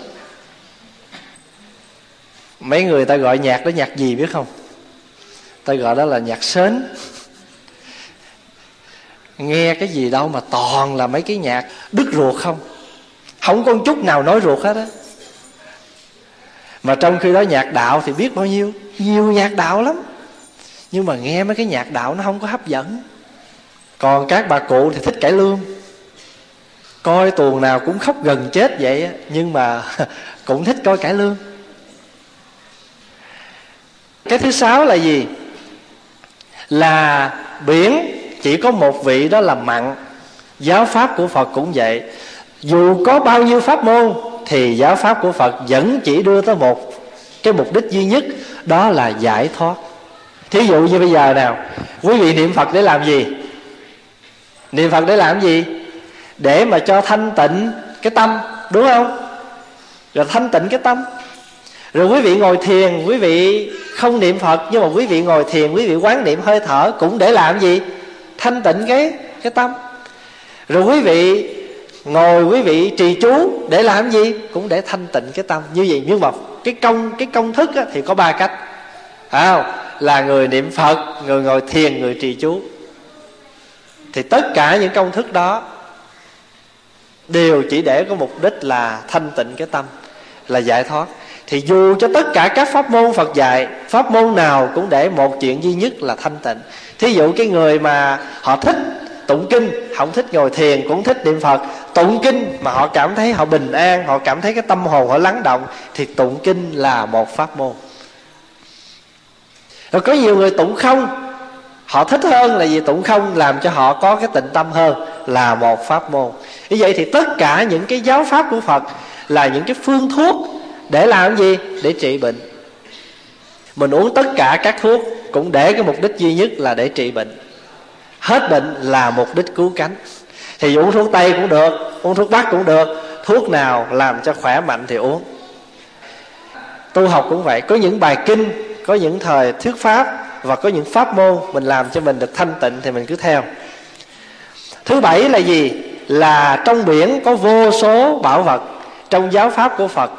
Mấy người ta gọi nhạc đó nhạc gì biết không? Ta gọi đó là nhạc sến nghe cái gì đâu mà toàn là mấy cái nhạc đứt ruột không? Không có chút nào nói ruột hết á. Mà trong khi đó nhạc đạo thì biết bao nhiêu? Nhiều nhạc đạo lắm. Nhưng mà nghe mấy cái nhạc đạo nó không có hấp dẫn. Còn các bà cụ thì thích cải lương. Coi tuồng nào cũng khóc gần chết vậy nhưng mà cũng thích coi cải lương. Cái thứ sáu là gì? Là biển chỉ có một vị đó là mặn. Giáo pháp của phật cũng vậy. Dù có bao nhiêu pháp môn, thì giáo pháp của phật vẫn chỉ đưa tới một cái mục đích duy nhất, đó là giải thoát. Thí dụ như bây giờ nào, quý vị niệm phật để làm gì? Niệm phật để làm gì? Để mà cho thanh tịnh cái tâm, đúng không? Rồi thanh tịnh cái tâm. Rồi quý vị ngồi thiền, quý vị không niệm phật, nhưng mà quý vị ngồi thiền, quý vị quán niệm hơi thở, cũng để làm gì? Thanh tịnh cái cái tâm. Rồi quý vị ngồi quý vị trì chú để làm gì? Cũng để thanh tịnh cái tâm. Như vậy nhưng mà cái công cái công thức á, thì có ba cách. À, là người niệm phật người ngồi thiền người trì chú thì tất cả những công thức đó đều chỉ để có mục đích là thanh tịnh cái tâm là giải thoát. Thì dù cho tất cả các pháp môn phật dạy pháp môn nào cũng để một chuyện duy nhất là thanh tịnh thí dụ cái người mà họ thích tụng kinh, không thích ngồi thiền, cũng thích niệm phật, tụng kinh mà họ cảm thấy họ bình an, họ cảm thấy cái tâm hồn họ lắng động, thì tụng kinh là một pháp môn. Rồi có nhiều người tụng không, họ thích hơn là vì tụng không làm cho họ có cái tịnh tâm hơn, là một pháp môn. Như vậy thì tất cả những cái giáo pháp của phật là những cái phương thuốc để làm gì? Để trị bệnh. Mình uống tất cả các thuốc cũng để cái mục đích duy nhất là để trị bệnh. Hết bệnh là mục đích cứu cánh. Thì uống thuốc tây cũng được, uống thuốc bắc cũng được. Thuốc nào làm cho khỏe mạnh thì uống. Tu học cũng vậy. Có những bài kinh, có những thời thuyết pháp và có những pháp môn mình làm cho mình được thanh tịnh thì mình cứ theo. Thứ bảy là gì? Là trong biển có vô số bảo vật. Trong giáo pháp của phật,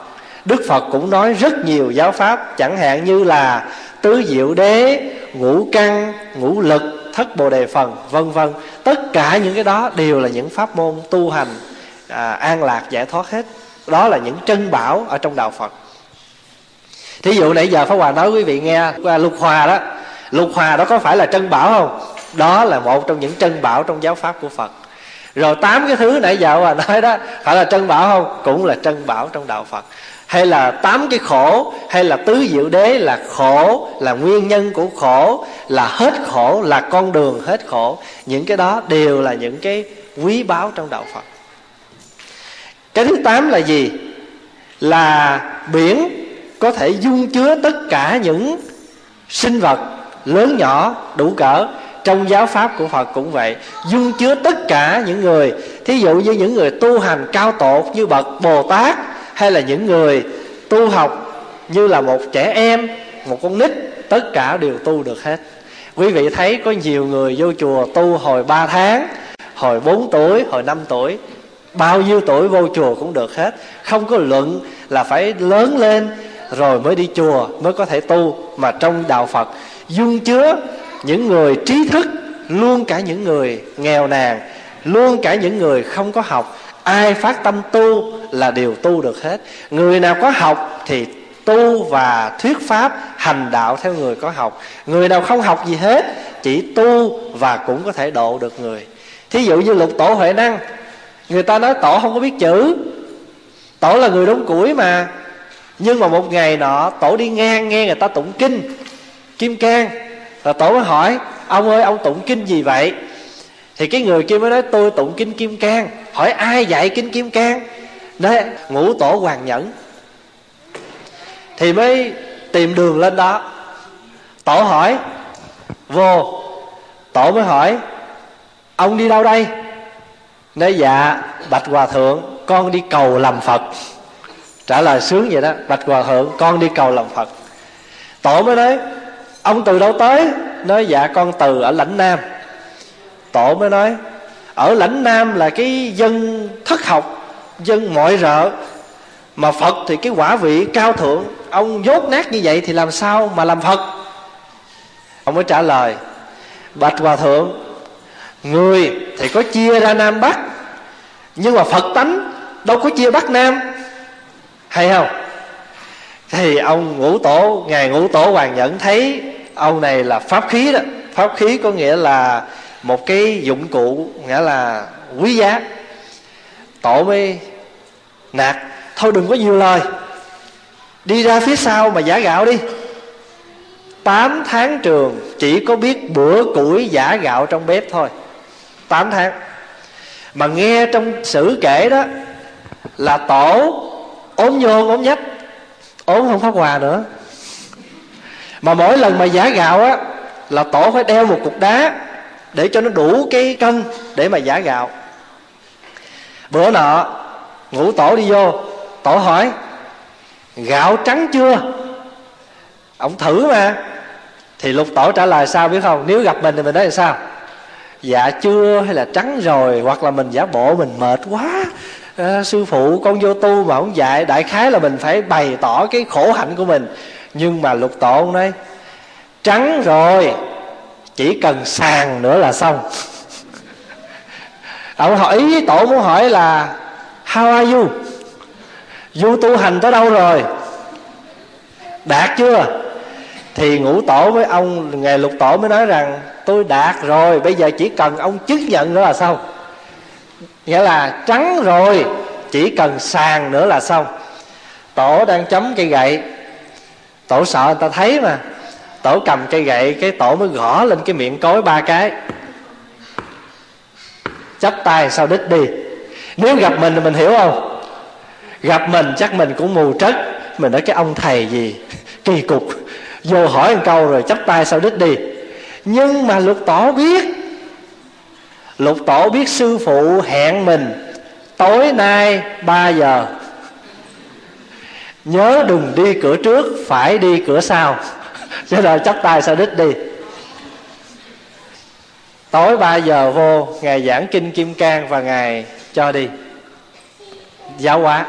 đức phật cũng nói rất nhiều giáo pháp, chẳng hạn như là tứ diệu đế ngũ căn ngũ lực thất bồ đề phần vân vân. Tất cả những cái đó đều là những pháp môn tu hành à, an lạc giải thoát hết. Đó là những trân bảo ở trong đạo phật. Thí dụ nãy giờ pháp hòa nói quý vị nghe qua lục hòa đó lục hòa đó có phải là trân bảo không? Đó là một trong những trân bảo trong giáo pháp của phật. Rồi tám cái thứ nãy giờ hòa nói đó phải là trân bảo không? Cũng là trân bảo trong đạo phật hay là tám cái khổ, hay là tứ diệu đế là khổ, là nguyên nhân của khổ, là hết khổ, là con đường hết khổ. Những cái đó đều là những cái quý báu trong đạo phật. Cái thứ tám là gì? Là biển có thể dung chứa tất cả những sinh vật lớn nhỏ đủ cỡ. Trong giáo pháp của phật cũng vậy. Dung chứa tất cả những người. Thí dụ như những người tu hành cao tột như bậc bồ tát hay là những người tu học như là một trẻ em, một con nít, tất cả đều tu được hết. Quý vị thấy có nhiều người vô chùa tu hồi 3 tháng, hồi 4 tuổi, hồi 5 tuổi, bao nhiêu tuổi vô chùa cũng được hết. Không có luận là phải lớn lên rồi mới đi chùa mới có thể tu, mà trong đạo phật, dung chứa những người trí thức, luôn cả những người nghèo nàn, luôn cả những người không có học ai phát tâm tu là đều tu được hết. Người nào có học thì tu và thuyết pháp, hành đạo theo người có học. Người nào không học gì hết, chỉ tu và cũng có thể độ được người. Thí dụ như lục tổ huệ năng, người ta nói tổ không có biết chữ. Tổ là người đốn củi mà. Nhưng mà một ngày nọ, tổ đi ngang, nghe người ta tụng kinh, kim cang. Rồi tổ mới hỏi, ông ơi, ông tụng kinh gì vậy? Thì cái người kia mới nói, tôi tụng kinh kim cang hỏi ai dạy kinh kim cang? Nói, ngũ tổ hoàng nhẫn. Thì mới tìm đường lên đó. Tổ hỏi, vô. Tổ mới hỏi, ông đi đâu đây? Nói dạ bạch hòa thượng, con đi cầu làm phật. Trả lời sướng vậy đó, bạch hòa thượng, con đi cầu làm phật. Tổ mới nói, ông từ đâu tới? Nói dạ con từ ở lãnh nam. Tổ mới nói ở lãnh nam là cái dân thất học, dân mọi rợ. Mà phật thì cái quả vị cao thượng. Ông dốt nát như vậy thì làm sao mà làm phật? Ông mới trả lời, bạch hòa thượng, người thì có chia ra nam bắc, nhưng mà phật tánh đâu có chia bắc nam. Hay không? Thì ông ngũ tổ, ngài ngũ tổ hoàng nhẫn thấy ông này là pháp khí đó. Pháp khí có nghĩa là một cái dụng cụ, nghĩa là quý giá, tổ mới nạt, thôi đừng có nhiều lời, đi ra phía sau mà giả gạo đi. Tám tháng trường chỉ có biết bữa củi giả gạo trong bếp thôi. Tám tháng. Mà nghe trong sử kể đó, là tổ ốm nhôn ốm nhách, ốm không phát quà nữa. Mà mỗi lần mà giả gạo á, là tổ phải đeo một cục đá để cho nó đủ cái cân để mà giả gạo. Bữa nọ ngũ tổ đi vô tổ hỏi gạo trắng chưa? Ông thử mà. Thì lục tổ trả lời sao biết không? Nếu gặp mình thì mình nói là sao? Dạ chưa hay là trắng rồi hoặc là mình giả bộ mình mệt quá. À, sư phụ con vô tu mà không dạy đại khái là mình phải bày tỏ cái khổ hạnh của mình. Nhưng mà lục tổ ông nói trắng rồi chỉ cần sàn nữa là xong. Ông hỏi, tổ muốn hỏi là, how are you? Du tu hành tới đâu rồi? Đạt chưa? Thì ngũ tổ với ông ngài lục tổ mới nói rằng, tôi đạt rồi, bây giờ chỉ cần ông chứng nhận nữa là xong. Nghĩa là trắng rồi, chỉ cần sàn nữa là xong. Tổ đang chấm cây gậy. Tổ sợ người ta thấy mà tổ cầm cây gậy, cái tổ mới gõ lên cái miệng cối ba cái. Chắp tay sau đích đi. Nếu gặp mình thì mình hiểu không? Gặp mình chắc mình cũng mù trất mình nói cái ông thầy gì? Kỳ cục. Vô hỏi một câu rồi chắp tay sau đích đi. Nhưng mà lục tổ biết. Lục tổ biết sư phụ hẹn mình. Tối nay 3 giờ. Nhớ đừng đi cửa trước, phải đi cửa sau cho nên chắp tay sao đích đi. Tối 3 giờ vô, ngài giảng kinh kim cang và ngài cho đi. Giáo hóa.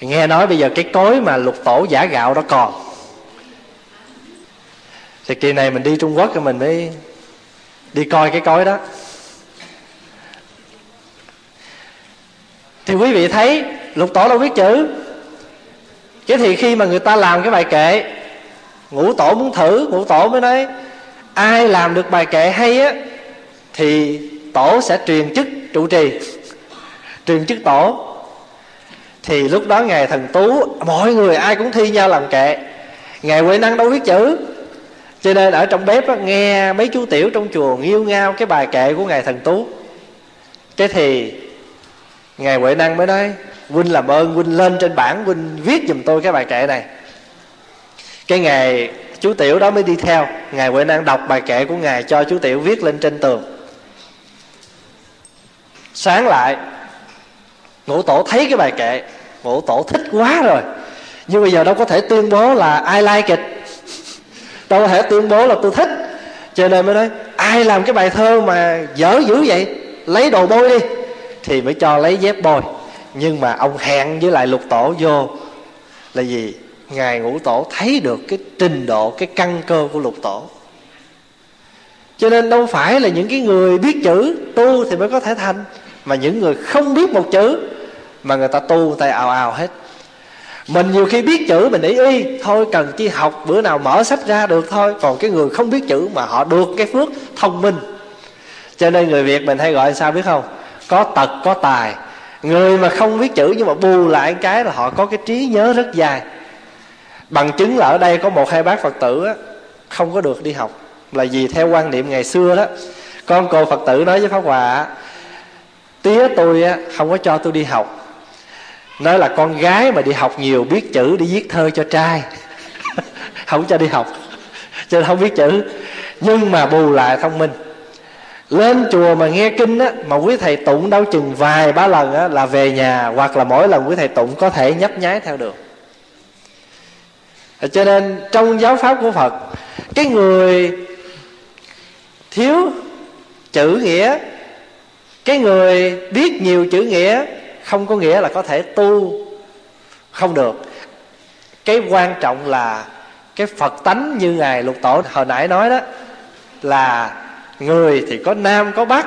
Nghe nói bây giờ cái cối mà lục tổ giả gạo đó còn. Thì kỳ này mình đi trung quốc thì mình mới đi coi cái cối đó. Thì quý vị thấy lục tổ đâu biết chữ? Cái thì khi mà người ta làm cái bài kệ ngũ tổ muốn thử ngũ tổ mới nói ai làm được bài kệ hay á thì tổ sẽ truyền chức trụ trì. Truyền chức tổ. Thì lúc đó ngài thần tú mọi người ai cũng thi nhau làm kệ. Ngài huệ năng đâu biết chữ. Cho nên ở trong bếp đó, nghe mấy chú tiểu trong chùa nghiêu ngao cái bài kệ của ngài thần tú. Cái thì ngài huệ năng mới nói huynh làm ơn, huynh lên trên bảng, huynh viết giùm tôi cái bài kệ này. Cái ngày chú tiểu đó mới đi theo. Ngài huệ năng đọc bài kệ của ngài cho chú tiểu viết lên trên tường. Sáng lại, ngũ tổ thấy cái bài kệ. Ngũ tổ thích quá rồi. Nhưng bây giờ đâu có thể tuyên bố là ai like it. Đâu có thể tuyên bố là tôi thích. Cho nên mới nói, ai làm cái bài thơ mà dở dữ vậy? Lấy đồ bôi đi. Thì mới cho lấy dép bôi nhưng mà ông hẹn với lại lục tổ vô là gì ngài ngũ tổ thấy được cái trình độ, cái căn cơ của lục tổ. Cho nên đâu phải là những cái người biết chữ tu thì mới có thể thành, mà những người không biết một chữ mà người ta tu tay ào ào hết. Mình nhiều khi biết chữ mình ý y thôi cần chi học, bữa nào mở sách ra được thôi. Còn cái người không biết chữ mà họ được cái phước thông minh. Cho nên người việt mình hay gọi sao biết không? Có tật, có tài người mà không biết chữ nhưng mà bù lại cái là họ có cái trí nhớ rất dài. Bằng chứng là ở đây có một hai bác phật tử á, không có được đi học. Là vì theo quan niệm ngày xưa đó con cô phật tử nói với pháp hòa tía tôi á, không có cho tôi đi học. Nói là con gái mà đi học nhiều biết chữ đi viết thơ cho trai. Không cho đi học cho nên không biết chữ. Nhưng mà bù lại thông minh lên chùa mà nghe kinh á, mà quý thầy tụng đâu chừng vài ba lần á, là về nhà, hoặc là mỗi lần quý thầy tụng có thể nhấp nháy theo được. Cho nên trong giáo pháp của phật, cái người thiếu chữ nghĩa, cái người biết nhiều chữ nghĩa, không có nghĩa là có thể tu không được. Cái quan trọng là cái phật tánh như ngài lục tổ hồi nãy nói đó, là người thì có nam, có bắc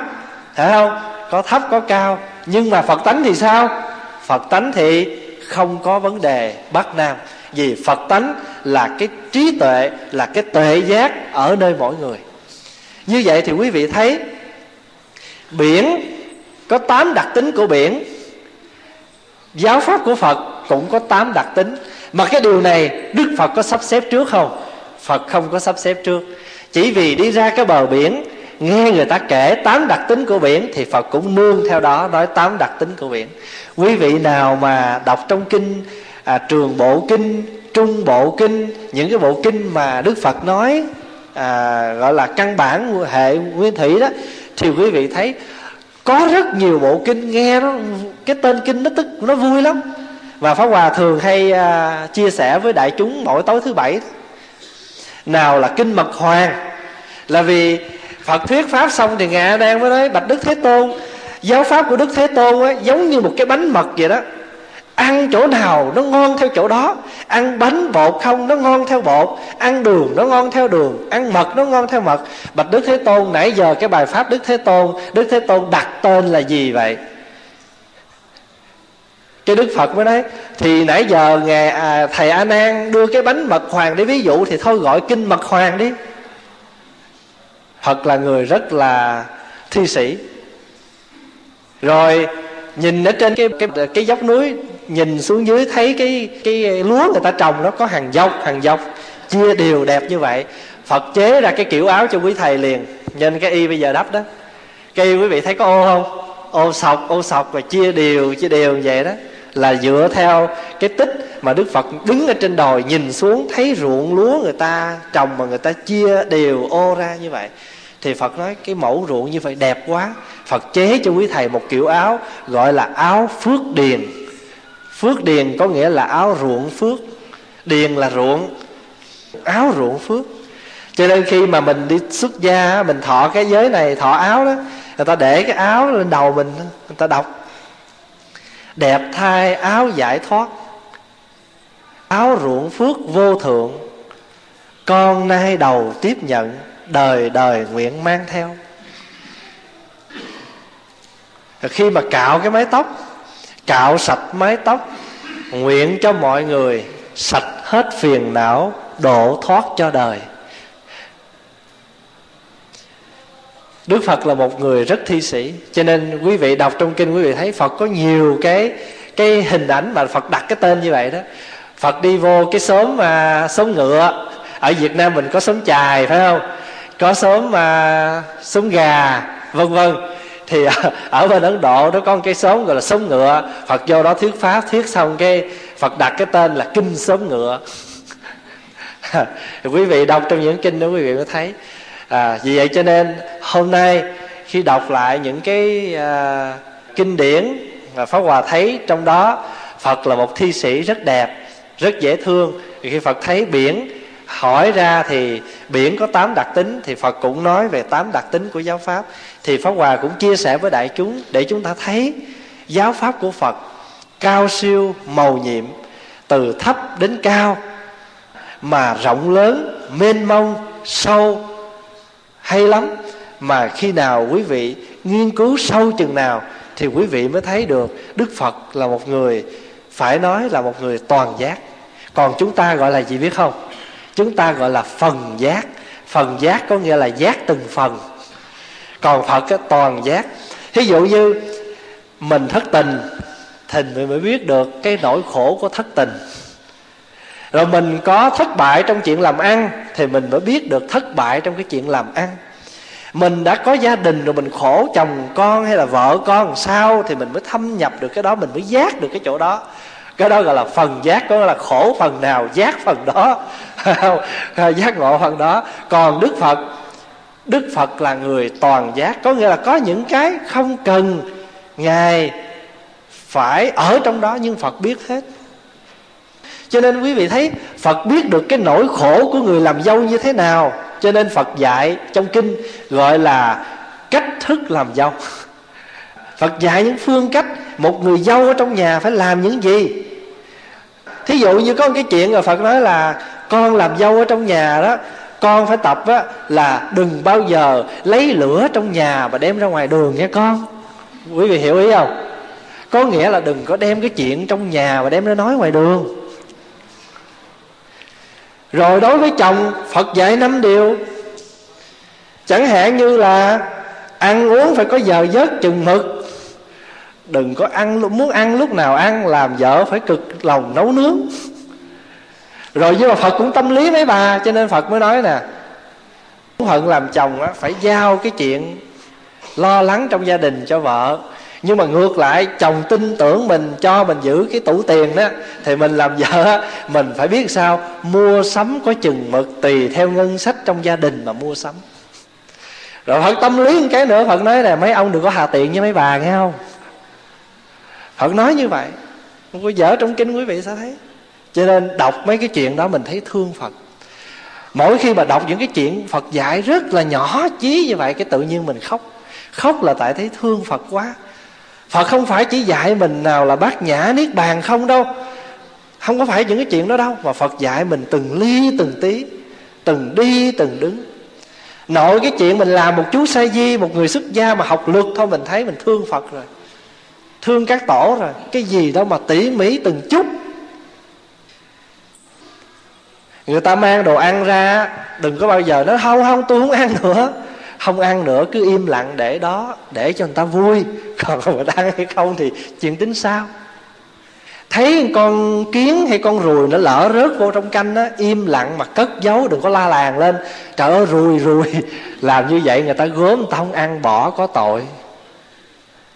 phải không? Có thấp, có cao. Nhưng mà phật tánh thì sao? Phật tánh thì không có vấn đề bắc, nam. Vì phật tánh là cái trí tuệ, là cái tuệ giác ở nơi mỗi người. Như vậy thì quý vị thấy, biển, có tám đặc tính của biển. Giáo pháp của phật cũng có tám đặc tính. Mà cái điều này đức phật có sắp xếp trước không? Phật không có sắp xếp trước. Chỉ vì đi ra cái bờ biển nghe người ta kể tám đặc tính của biển thì phật cũng nương theo đó nói tám đặc tính của biển. Quý vị nào mà đọc trong kinh à, trường bộ kinh trung bộ kinh những cái bộ kinh mà đức phật nói à, gọi là căn bản hệ nguyên thủy đó thì quý vị thấy có rất nhiều bộ kinh nghe nó cái tên kinh nó tức nó vui lắm. Và pháp hòa thường hay à, chia sẻ với đại chúng mỗi tối thứ bảy. Nào là kinh mật hoàng là vì phật thuyết pháp xong thì ngài đang mới nói bạch đức thế tôn giáo pháp của đức thế tôn á giống như một cái bánh mật vậy đó. Ăn chỗ nào nó ngon theo chỗ đó. Ăn bánh bột không nó ngon theo bột. Ăn đường nó ngon theo đường. Ăn mật nó ngon theo mật. Bạch đức thế tôn nãy giờ cái bài pháp đức thế tôn đức thế tôn đặt tên là gì vậy? Cái đức phật mới nói thì nãy giờ ngài à, thầy a nan đưa cái bánh mật hoàng để ví dụ thì thôi gọi kinh mật hoàng đi phật là người rất là thi sĩ. Rồi nhìn ở trên cái cái cái dốc núi, nhìn xuống dưới thấy cái cái lúa người ta trồng nó có hàng dọc hàng dọc chia đều đẹp như vậy. Phật chế ra cái kiểu áo cho quý thầy liền nên cái y bây giờ đắp đó. Cái y quý vị thấy có ô không? Ô sọc ô sọc và chia đều chia đều như vậy đó. Là dựa theo cái tích mà đức phật đứng ở trên đồi, nhìn xuống thấy ruộng lúa người ta trồng mà người ta chia đều, ô ra như vậy thì phật nói, cái mẫu ruộng như vậy đẹp quá. Phật chế cho quý thầy một kiểu áo gọi là áo phước điền. Phước điền có nghĩa là áo ruộng phước. Điền là ruộng, áo ruộng phước. Cho nên khi mà mình đi xuất gia, mình thọ cái giới này, thọ áo đó, người ta để cái áo lên đầu mình, người ta đọc. Đẹp thai áo giải thoát. Áo ruộng phước vô thượng. Con nay đầu tiếp nhận đời đời nguyện mang theo. Khi mà cạo cái mái tóc, cạo sạch mái tóc, nguyện cho mọi người sạch hết phiền não độ thoát cho đời. Đức Phật là một người rất thi sĩ, Cho nên quý vị đọc trong kinh quý vị thấy Phật có nhiều cái cái hình ảnh mà Phật đặt cái tên như vậy đó. Phật đi vô cái xóm mà xóm ngựa. Ở Việt Nam mình có xóm chài, phải không? Có xóm mà xóm gà vân vân. Thì ở bên ấn độ nó có một cái xóm gọi là xóm ngựa. Phật vô đó thuyết pháp thuyết xong cái phật đặt cái tên là kinh xóm ngựa. Quý vị đọc trong những kinh đó quý vị mới thấy. À, vì vậy cho nên hôm nay khi đọc lại những cái à, kinh điển và pháp hòa thấy trong đó phật là một thi sĩ rất đẹp rất dễ thương. Khi phật thấy biển hỏi ra thì biển có tám đặc tính, thì phật cũng nói về tám đặc tính của giáo pháp. Thì pháp hòa cũng chia sẻ với đại chúng để chúng ta thấy giáo pháp của phật cao siêu màu nhiệm, từ thấp đến cao, mà rộng lớn, mênh mông, sâu hay lắm. Mà khi nào quý vị nghiên cứu sâu chừng nào thì quý vị mới thấy được đức phật là một người, phải nói là một người toàn giác. Còn chúng ta gọi là gì biết không? Chúng ta gọi là phần giác. Phần giác có nghĩa là giác từng phần. Còn phật cái toàn giác. Thí dụ như mình thất tình thì mình mới biết được cái nỗi khổ của thất tình. Rồi mình có thất bại trong chuyện làm ăn, thì mình mới biết được thất bại trong cái chuyện làm ăn. Mình đã có gia đình rồi mình khổ, chồng con hay là vợ con sao, thì mình mới thâm nhập được cái đó, mình mới giác được cái chỗ đó. Cái đó gọi là phần giác, có là khổ phần nào, giác phần đó giác ngộ phần đó. Còn đức phật đức phật là người toàn giác. Có nghĩa là có những cái không cần ngài phải ở trong đó nhưng phật biết hết. Cho nên quý vị thấy, phật biết được cái nỗi khổ của người làm dâu như thế nào. Cho nên phật dạy trong kinh gọi là cách thức làm dâu. Phật dạy những phương cách một người dâu ở trong nhà phải làm những gì? Thí dụ như có một cái chuyện rồi phật nói là con làm dâu ở trong nhà đó con phải tập á, là đừng bao giờ lấy lửa trong nhà và đem ra ngoài đường nha con. Quý vị hiểu ý không? Có nghĩa là đừng có đem cái chuyện trong nhà và đem ra nói ngoài đường. Rồi đối với chồng phật dạy năm điều. Chẳng hạn như là ăn uống phải có giờ giấc chừng mực. Đừng có ăn muốn ăn lúc nào ăn làm vợ phải cực lòng nấu nướng rồi nhưng mà phật cũng tâm lý mấy bà, cho nên phật mới nói nè hận làm chồng á, phải giao cái chuyện lo lắng trong gia đình cho vợ. Nhưng mà ngược lại, chồng tin tưởng mình, cho mình giữ cái tủ tiền đó, thì mình làm vợ á, mình phải biết sao? Mua sắm có chừng mực tùy theo ngân sách trong gia đình mà mua sắm. Rồi phật tâm lý một cái nữa, phật nói là mấy ông đừng có hà tiện với mấy bà, nghe không? Phật nói như vậy. Không có dở trong kinh quý vị sao thấy? Cho nên đọc mấy cái chuyện đó mình thấy thương phật. Mỗi khi mà đọc những cái chuyện phật dạy rất là nhỏ chí như vậy, cái tự nhiên mình khóc. Khóc là tại thấy thương phật quá. Phật không phải chỉ dạy mình nào là bát nhã niết bàn không đâu. Không có phải những cái chuyện đó đâu, mà phật dạy mình từng ly, từng tí, từng đi, từng đứng. Nội cái chuyện mình làm một chú sa di, một người xuất gia mà học luật thôi, mình thấy mình thương phật rồi. Thương các tổ rồi. Cái gì đâu mà tỉ mỉ từng chút người ta mang đồ ăn ra, đừng có bao giờ nói, không không, tôi không ăn nữa. Không ăn nữa, cứ im lặng để đó, để cho người ta vui. Còn người ta ăn hay không thì chuyện tính sao? Thấy con kiến hay con ruồi nó lỡ rớt vô trong canh á, im lặng mà cất giấu, đừng có la làng lên. Trời ơi ruồi ruồi làm như vậy người ta gớm, người ta không ăn, bỏ có tội.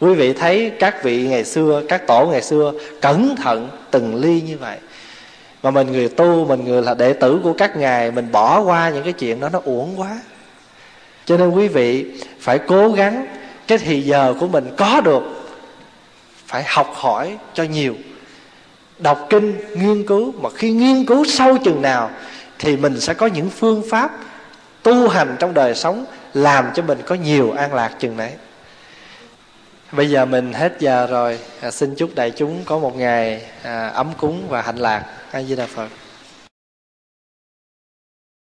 Quý vị thấy các vị ngày xưa, các tổ ngày xưa cẩn thận từng ly như vậy mà mình người tu, mình người là đệ tử của các ngài, mình bỏ qua những cái chuyện đó, nó uổng quá. Cho nên quý vị phải cố gắng, cái thì giờ của mình có được, phải học hỏi cho nhiều. Đọc kinh, nghiên cứu, mà khi nghiên cứu sâu chừng nào, thì mình sẽ có những phương pháp tu hành trong đời sống, làm cho mình có nhiều an lạc chừng đấy bây giờ mình hết giờ rồi. À, xin chúc đại chúng có một ngày à, ấm cúng và hạnh lạc. A di đà phật.